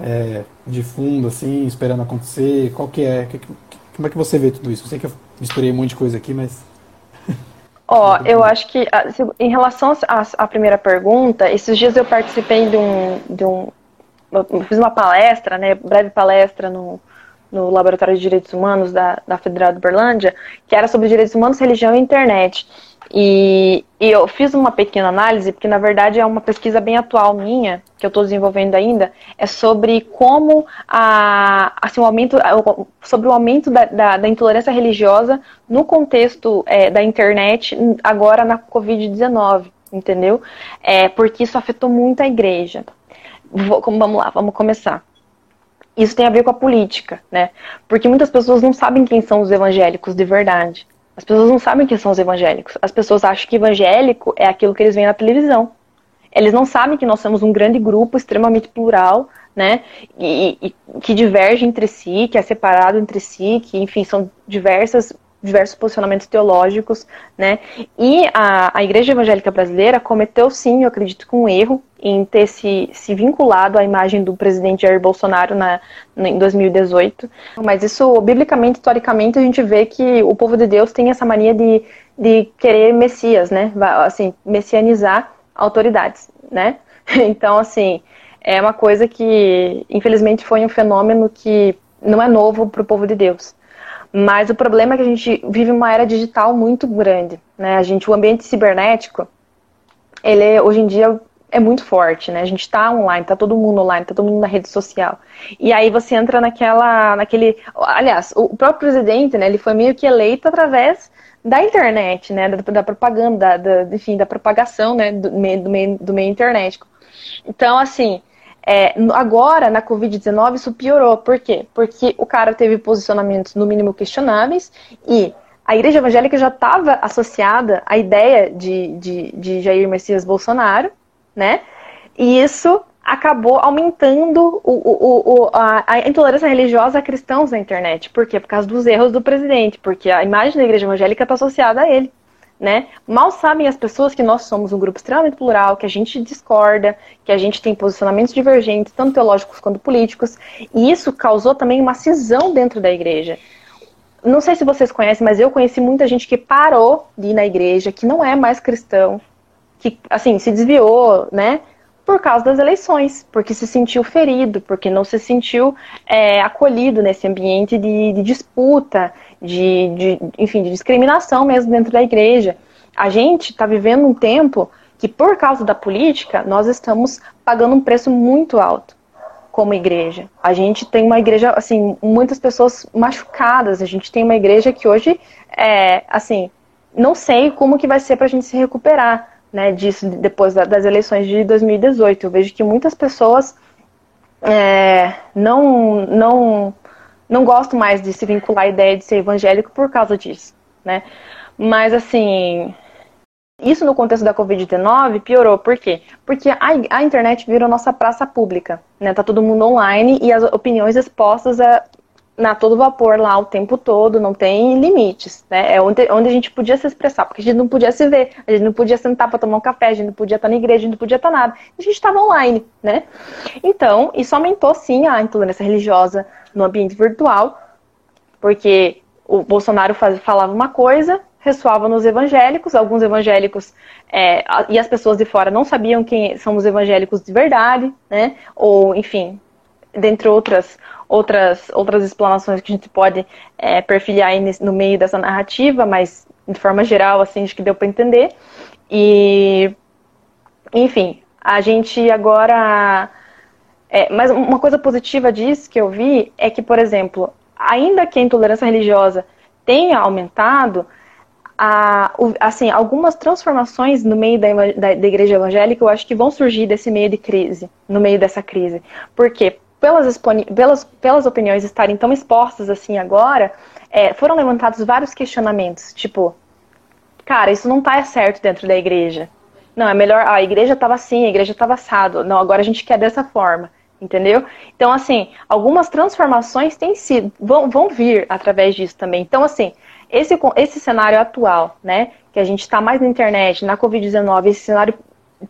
é, de fundo, assim, esperando acontecer? Qual que é? Que, que, como é que você vê tudo isso? Eu sei que eu misturei um monte de coisa aqui, mas. Ó, oh, eu acho que em relação à primeira pergunta, esses dias eu participei de um, de um eu fiz uma palestra, né, breve palestra no, no Laboratório de Direitos Humanos da, da Federal de Berlândia, que era sobre direitos humanos, religião e internet. E, e, eu fiz uma pequena análise, porque na verdade é uma pesquisa bem atual minha, que eu estou desenvolvendo ainda, é sobre como a, assim, o aumento, sobre o aumento da, da, da intolerância religiosa no contexto é, da internet, agora na Covid-19, entendeu? É, porque isso afetou muito a igreja. Vou, vamos lá, vamos começar. Isso tem a ver com a política, né? Porque muitas pessoas não sabem quem são os evangélicos de verdade. As pessoas não sabem quem são os evangélicos. As pessoas acham que evangélico é aquilo que eles veem na televisão. Eles não sabem que nós somos um grande grupo extremamente plural, né? E, e, que diverge entre si, que é separado entre si, que, enfim, são diversas diversos posicionamentos teológicos, né? E a, a Igreja Evangélica Brasileira cometeu sim, eu acredito, com um erro em ter se, se vinculado à imagem do presidente Jair Bolsonaro na, em 2018. Mas isso, biblicamente, historicamente, a gente vê que o povo de Deus tem essa mania de, de querer messias, né? Assim, messianizar autoridades, né? Então, assim, é uma coisa que, infelizmente, foi um fenômeno que não é novo para o povo de Deus. Mas o problema é que a gente vive uma era digital muito grande, né? A gente, o ambiente cibernético, ele é, hoje em dia é muito forte, né? A gente está online, tá todo mundo online, tá todo mundo na rede social. E aí você entra naquela, naquele, aliás, o próprio presidente, né? Ele foi meio que eleito através da internet, né? Da, da propaganda, da, enfim, da propagação, né? Do meio, do meio, do meio internet. Então, assim, é, agora, na Covid-19, isso piorou. Por quê? Porque o cara teve posicionamentos, no mínimo, questionáveis e a igreja evangélica já estava associada à ideia de, de, de Jair Messias Bolsonaro, né? E isso acabou aumentando o, o, o, a, a, intolerância religiosa a cristãos na internet. Por quê? Por causa dos erros do presidente, porque a imagem da igreja evangélica está associada a ele né? Mal sabem as pessoas que nós somos um grupo extremamente plural, que a gente discorda, que a gente tem posicionamentos divergentes, tanto teológicos quanto políticos, e isso causou também uma cisão dentro da igreja. Não sei se vocês conhecem, mas eu conheci muita gente que parou de ir na igreja, que não é mais cristão, que assim se desviou, né? Por causa das eleições, porque se sentiu ferido, porque não se sentiu é, acolhido nesse ambiente de, de disputa, de, de, enfim, de discriminação mesmo dentro da igreja. A gente está vivendo um tempo que, por causa da política, nós estamos pagando um preço muito alto como igreja. A gente tem uma igreja, assim, muitas pessoas machucadas. A gente tem uma igreja que hoje, é, assim, não sei como que vai ser para a gente se recuperar, né, disso depois das eleições de 2018. Eu vejo que muitas pessoas é, não, não não gosto mais de se vincular à ideia de ser evangélico por causa disso, né? Mas assim, isso no contexto da Covid-19 piorou. Por quê? Porque a, a, internet virou nossa praça pública, né? Tá todo mundo online e as opiniões expostas a, na todo vapor lá o tempo todo, não tem limites, né? É onde, onde a gente podia se expressar, porque a gente não podia se ver, a gente não podia sentar para tomar um café, a gente não podia estar na igreja, a gente não podia estar nada. A gente estava online, né? Então, isso aumentou sim a intolerância religiosa no ambiente virtual, porque o Bolsonaro faz, falava uma coisa, ressoava nos evangélicos, alguns evangélicos é, e as pessoas de fora não sabiam quem são os evangélicos de verdade, né? Ou, enfim, dentre outras outras, outras explanações que a gente pode é, perfilhar aí no meio dessa narrativa, mas de forma geral, assim, acho que deu para entender. E, enfim, a gente agora. É, mas uma coisa positiva disso que eu vi é que, por exemplo, ainda que a intolerância religiosa tenha aumentado, a, assim, algumas transformações no meio da, da, da, igreja evangélica eu acho que vão surgir desse meio de crise, no meio dessa crise. Por quê? Pelas, pelas, pelas opiniões estarem tão expostas assim agora, é, foram levantados vários questionamentos, tipo, cara, isso não está certo dentro da igreja. Não, é melhor, a igreja estava assim, a igreja estava assado. Não, agora a gente quer dessa forma, entendeu? Então, assim, algumas transformações têm sido, vão, vão vir através disso também. Então, assim, esse, esse cenário atual, né, que a gente está mais na internet, na Covid-19, esse cenário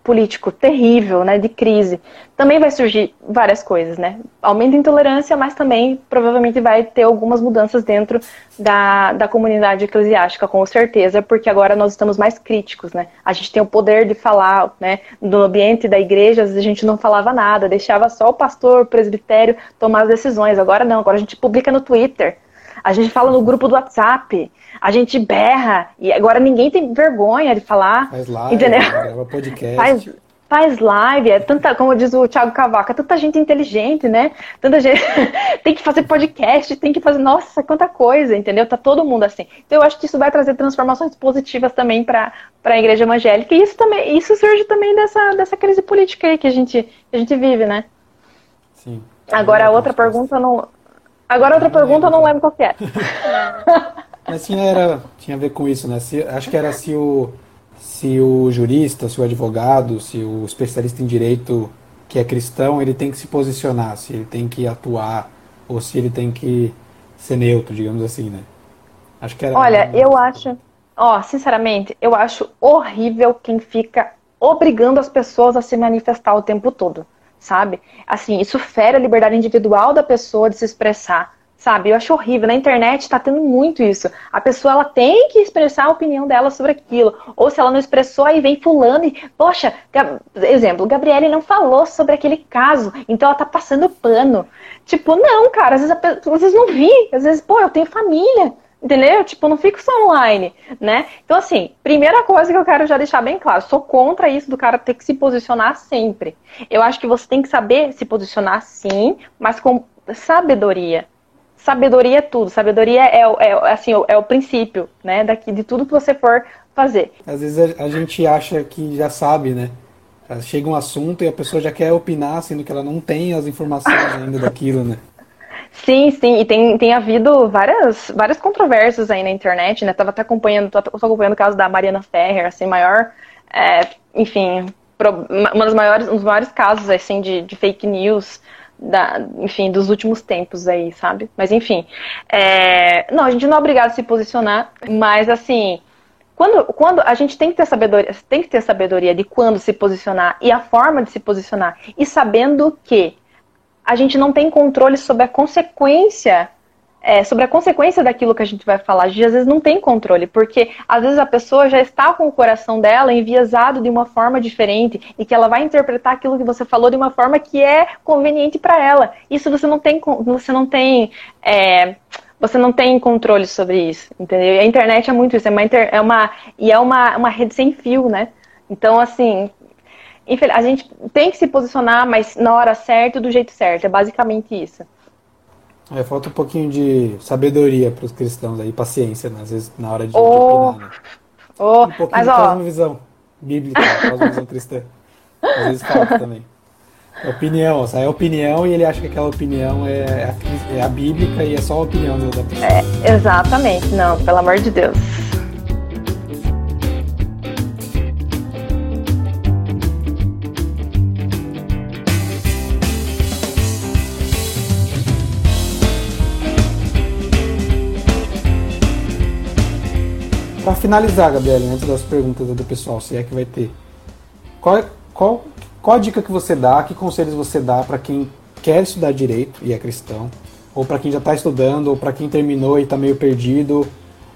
político terrível, né, de crise, também vai surgir várias coisas, né? Aumento de intolerância, mas também provavelmente vai ter algumas mudanças dentro da, da comunidade eclesiástica, com certeza, porque agora nós estamos mais críticos, né? A gente tem o poder de falar, né, no ambiente da igreja, a gente não falava nada, deixava só o pastor, o presbitério tomar as decisões. Agora não, agora a gente publica no Twitter. A gente fala no grupo do WhatsApp, a gente berra, e agora ninguém tem vergonha de falar. Faz live, entendeu? grava podcast. Faz, faz live, é tanta, como diz o Thiago Cavaca, tanta gente inteligente, né? Tanta gente tem que fazer podcast, tem que fazer, nossa, quanta coisa, entendeu? Tá todo mundo assim. Então eu acho que isso vai trazer transformações positivas também para a igreja evangélica. E isso também, isso surge também dessa, dessa crise política aí que a gente, que a gente vive, né? Sim. Agora a outra pergunta não. Agora outra pergunta eu não lembro qual que é. Mas tinha, era, tinha a ver com isso, né? Se, acho que era se o, se o jurista, se o advogado, se o especialista em direito que é cristão, ele tem que se posicionar, se ele tem que atuar, ou se ele tem que ser neutro, digamos assim, né? Acho que era. Olha, eu acho. Ó, sinceramente, eu acho horrível quem fica obrigando as pessoas a se manifestar o tempo todo sabe? Assim, isso fere a liberdade individual da pessoa de se expressar, sabe? Eu acho horrível. Na internet tá tendo muito isso. A pessoa ela tem que expressar a opinião dela sobre aquilo. Ou se ela não expressou, aí vem fulano e, poxa, exemplo, Gabriele não falou sobre aquele caso, então ela tá passando pano. Tipo, não, cara, às vezes, às vezes não vi, às vezes, pô, eu tenho família. Entendeu? Tipo, não fico só online, né? Então, assim, primeira coisa que eu quero já deixar bem claro, sou contra isso do cara ter que se posicionar sempre. Eu acho que você tem que saber se posicionar sim, mas com sabedoria. Sabedoria é tudo. Sabedoria é, é assim, é o princípio, né? Daqui de tudo que você for fazer. Às vezes a, a gente acha que já sabe, né? Chega um assunto e a pessoa já quer opinar, sendo que ela não tem as informações ainda daquilo, né? Sim, sim, e tem, tem havido várias, várias controvérsias aí na internet, né? Tava até acompanhando, tô, acompanhando o caso da Mariana Ferrer, assim, maior, é, enfim, uma das maiores, um dos maiores casos, assim, de, de fake news, da, enfim, dos últimos tempos aí, sabe? Mas enfim, é, não, a gente não é obrigado a se posicionar, mas assim, quando, quando a gente tem que ter sabedoria, tem que ter sabedoria de quando se posicionar e a forma de se posicionar, e sabendo que a gente não tem controle sobre a consequência é, sobre a consequência daquilo que a gente vai falar. A gente às vezes não tem controle, porque às vezes a pessoa já está com o coração dela enviesado de uma forma diferente e que ela vai interpretar aquilo que você falou de uma forma que é conveniente para ela. Isso você não tem, você não tem, é, você não tem controle sobre isso, entendeu? E a internet é muito isso, é uma, é uma e é uma, uma rede sem fio, né? Então, assim, a gente tem que se posicionar, mas na hora certa e do jeito certo. É basicamente isso. É, falta um pouquinho de sabedoria para os cristãos aí, paciência, né? às vezes na hora de, oh, opinar. Né? Oh, um pouquinho mas, de ó, visão bíblica, visão cristã. Às vezes falta também. É opinião, é opinião e ele acha que aquela opinião é, é, é a bíblica e é só a opinião da pessoa. É, exatamente, não, pelo amor de Deus. Para finalizar, Gabriela, antes das perguntas do pessoal, se é que vai ter, qual, é, qual, qual a dica que você dá, que conselhos você dá para quem quer estudar direito e é cristão, ou para quem já está estudando, ou para quem terminou e está meio perdido,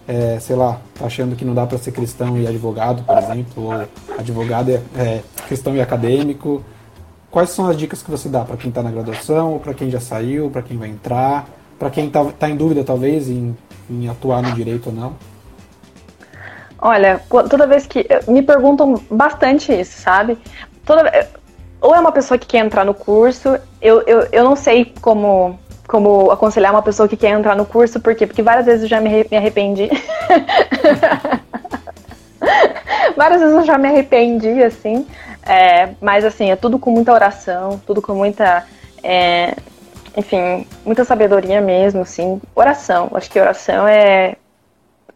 é, sei lá, tá achando que não dá para ser cristão e advogado, por exemplo, ou advogado é, é cristão e acadêmico. Quais são as dicas que você dá para quem está na graduação, ou para quem já saiu, para quem vai entrar, para quem está tá em dúvida talvez em, em atuar no direito ou não? Olha, toda vez que. Me perguntam bastante isso, sabe? Toda, ou é uma pessoa que quer entrar no curso, eu, eu, eu não sei como, como aconselhar uma pessoa que quer entrar no curso, por quê? Porque várias vezes eu já me, me arrependi. várias vezes eu já me arrependi, assim. É, mas, assim, é tudo com muita oração, tudo com muita. É, enfim, muita sabedoria mesmo, assim. Oração. Acho que oração é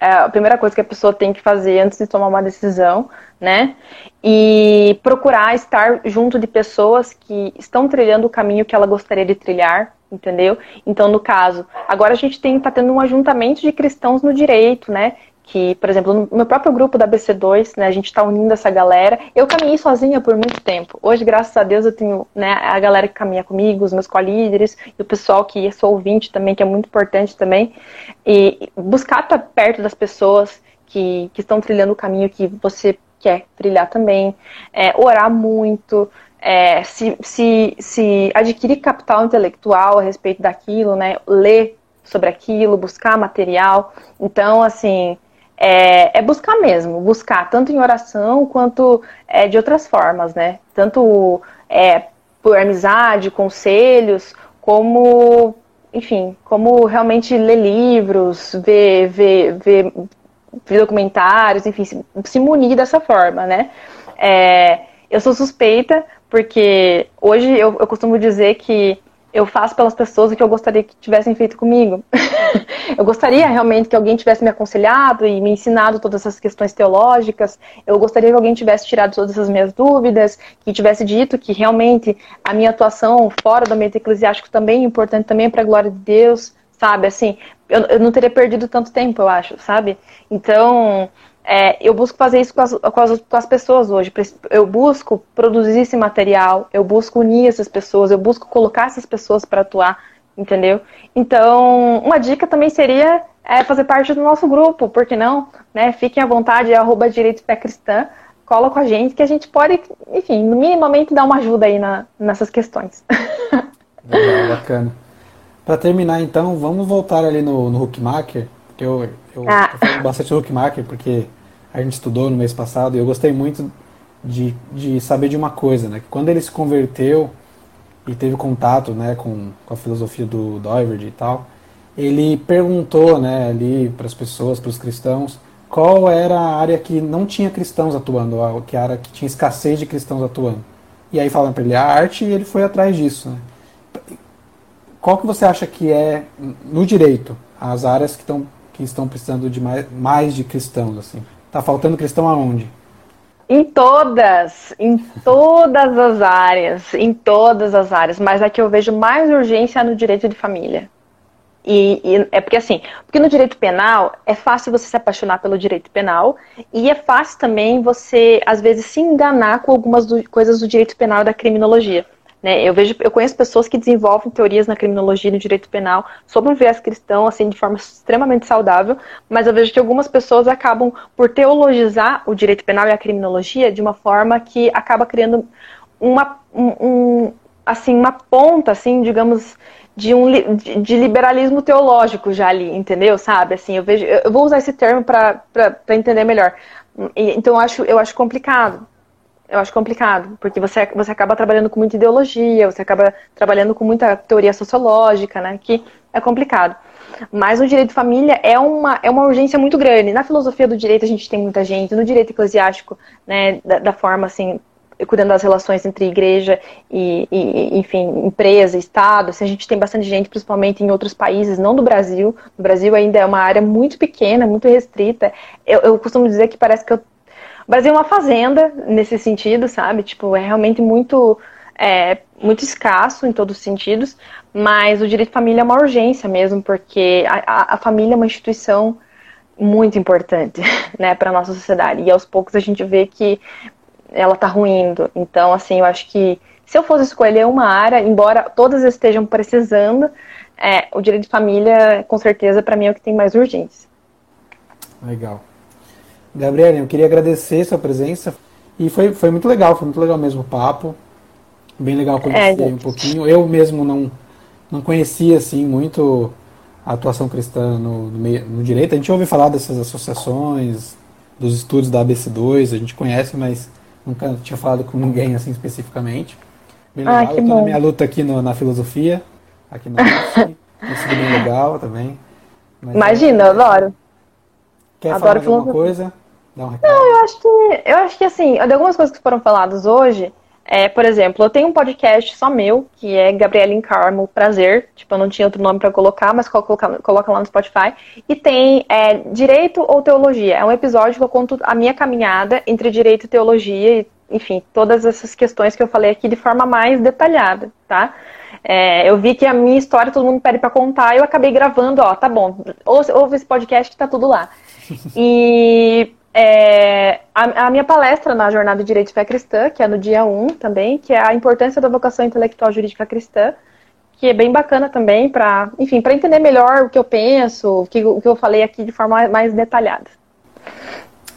é a primeira coisa que a pessoa tem que fazer antes de tomar uma decisão, né? E procurar estar junto de pessoas que estão trilhando o caminho que ela gostaria de trilhar, entendeu? Então, no caso, agora a gente tem tá tendo um ajuntamento de cristãos no direito, né? Que, por exemplo, no meu próprio grupo da BC2, né, a gente está unindo essa galera. Eu caminhei sozinha por muito tempo. Hoje, graças a Deus, eu tenho né, a galera que caminha comigo, os meus co-líderes, e o pessoal que é sou ouvinte também, que é muito importante também. E buscar estar perto das pessoas que, que estão trilhando o caminho que você quer trilhar também. É, orar muito. É, se, se, se adquirir capital intelectual a respeito daquilo, né, ler sobre aquilo, buscar material. Então, assim, é, é buscar mesmo, buscar tanto em oração quanto é, de outras formas, né? Tanto é, por amizade, conselhos, como, enfim, como realmente ler livros, ver, ver, ver, ver documentários, enfim, se, se munir dessa forma, né? É, eu sou suspeita, porque hoje eu, eu costumo dizer que eu faço pelas pessoas o que eu gostaria que tivessem feito comigo. eu gostaria realmente que alguém tivesse me aconselhado e me ensinado todas essas questões teológicas. Eu gostaria que alguém tivesse tirado todas essas minhas dúvidas, que tivesse dito que realmente a minha atuação fora do ambiente eclesiástico também é importante, também para a glória de Deus, sabe? Assim, eu, eu não teria perdido tanto tempo, eu acho, sabe? Então, é, eu busco fazer isso com as, com, as, com as, pessoas hoje. Eu busco produzir esse material, eu busco unir essas pessoas, eu busco colocar essas pessoas para atuar, entendeu? Então, uma dica também seria é, fazer parte do nosso grupo, por que não? Né? Fiquem à vontade, é arroba Direito Pé Cristã, cola com a gente, que a gente pode, enfim, minimamente dar uma ajuda aí na, nessas questões. Legal, bacana. Para terminar, então, vamos voltar ali no, no Hookmaker, que eu, eu ah. tô falando bastante do Hookmaker, porque a gente estudou no mês passado, e eu gostei muito de, de saber de uma coisa, né? Que quando ele se converteu e teve contato né, com, com a filosofia do Doiverd e tal, ele perguntou né, ali para as pessoas, para os cristãos, qual era a área que não tinha cristãos atuando, que era que tinha escassez de cristãos atuando. E aí falam para ele a arte e ele foi atrás disso. Né? Qual que você acha que é no direito as áreas que estão que estão precisando de mais, mais de cristãos assim? Tá faltando cristão aonde? Em todas, em todas as áreas, em todas as áreas, mas a que eu vejo mais urgência é no direito de família. E, e, é porque assim, porque no direito penal é fácil você se apaixonar pelo direito penal e é fácil também você, às vezes, se enganar com algumas do, coisas do direito penal e da criminologia. Né? Eu vejo, eu conheço pessoas que desenvolvem teorias na criminologia e no direito penal sobre um viés cristão, assim, de forma extremamente saudável, mas eu vejo que algumas pessoas acabam por teologizar o direito penal e a criminologia de uma forma que acaba criando uma, um, um assim, uma ponta, assim, digamos, de um de liberalismo teológico já ali, entendeu? Sabe? Assim, eu vejo, eu vou usar esse termo para entender melhor. Então eu acho, eu acho complicado eu acho complicado, porque você, você acaba trabalhando com muita ideologia, você acaba trabalhando com muita teoria sociológica, né, que é complicado. Mas no direito de família é uma, é uma urgência muito grande. Na filosofia do direito a gente tem muita gente, no direito eclesiástico, né, da, da forma assim, cuidando das relações entre igreja e, e, enfim, empresa, Estado. Assim, a gente tem bastante gente, principalmente em outros países, não do Brasil. No Brasil ainda é uma área muito pequena, muito restrita. Eu, eu costumo dizer que parece que eu o Brasil é uma fazenda nesse sentido, sabe? Tipo, é realmente muito, é, muito escasso em todos os sentidos, mas o direito de família é uma urgência mesmo, porque a, a família é uma instituição muito importante, né, para nossa sociedade. E aos poucos a gente vê que ela está ruindo. Então, assim, eu acho que se eu fosse escolher uma área, embora todas estejam precisando, é, o direito de família, com certeza, para mim é o que tem mais urgência. Legal. Gabriel, eu queria agradecer sua presença. E foi, foi muito legal, foi muito legal mesmo o papo. Bem legal conhecer é, um pouquinho. Eu mesmo não, não conhecia assim muito a atuação cristã no, no, meio, no direito. A gente ouve falar dessas associações, dos estudos da ABC2, a gente conhece, mas nunca tinha falado com ninguém assim especificamente. Bem ah, legal. Ah, eu tô bom. na minha luta aqui no, na filosofia, aqui na UFSC. Isso bem legal também. Mas Imagina, é, adoro. Quer adoro falar alguma coisa? Dá um recado. Não, eu acho que, eu acho que assim, de algumas coisas que foram faladas hoje, é, por exemplo, eu tenho um podcast só meu, que é Gabriela Carmo Prazer. Tipo, eu não tinha outro nome para colocar, mas coloca, coloca lá no Spotify. E tem é, Direito ou Teologia. É um episódio que eu conto a minha caminhada entre direito e teologia, e, enfim, todas essas questões que eu falei aqui de forma mais detalhada, tá? É, eu vi que a minha história todo mundo pede para contar, e eu acabei gravando, ó, tá bom, ouve esse podcast que tá tudo lá. E é, a, a, minha palestra na Jornada de Direito e Fé Cristã, que é no dia 1 também, que é a importância da vocação intelectual jurídica cristã, que é bem bacana também para, enfim, para entender melhor o que eu penso, o que, o que eu falei aqui de forma mais detalhada.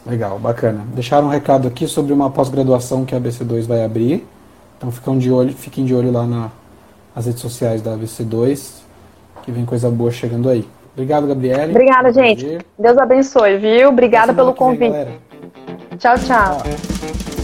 Legal, bacana. Deixaram um recado aqui sobre uma pós-graduação que a ABC2 vai abrir. Então fiquem de olho, fiquem de olho lá na, nas redes sociais da ABC2. que vem coisa boa chegando aí. Obrigado, Gabriele. Obrigada, gente. Deus abençoe, viu? Obrigada pelo convite. Vem, tchau, tchau. tchau.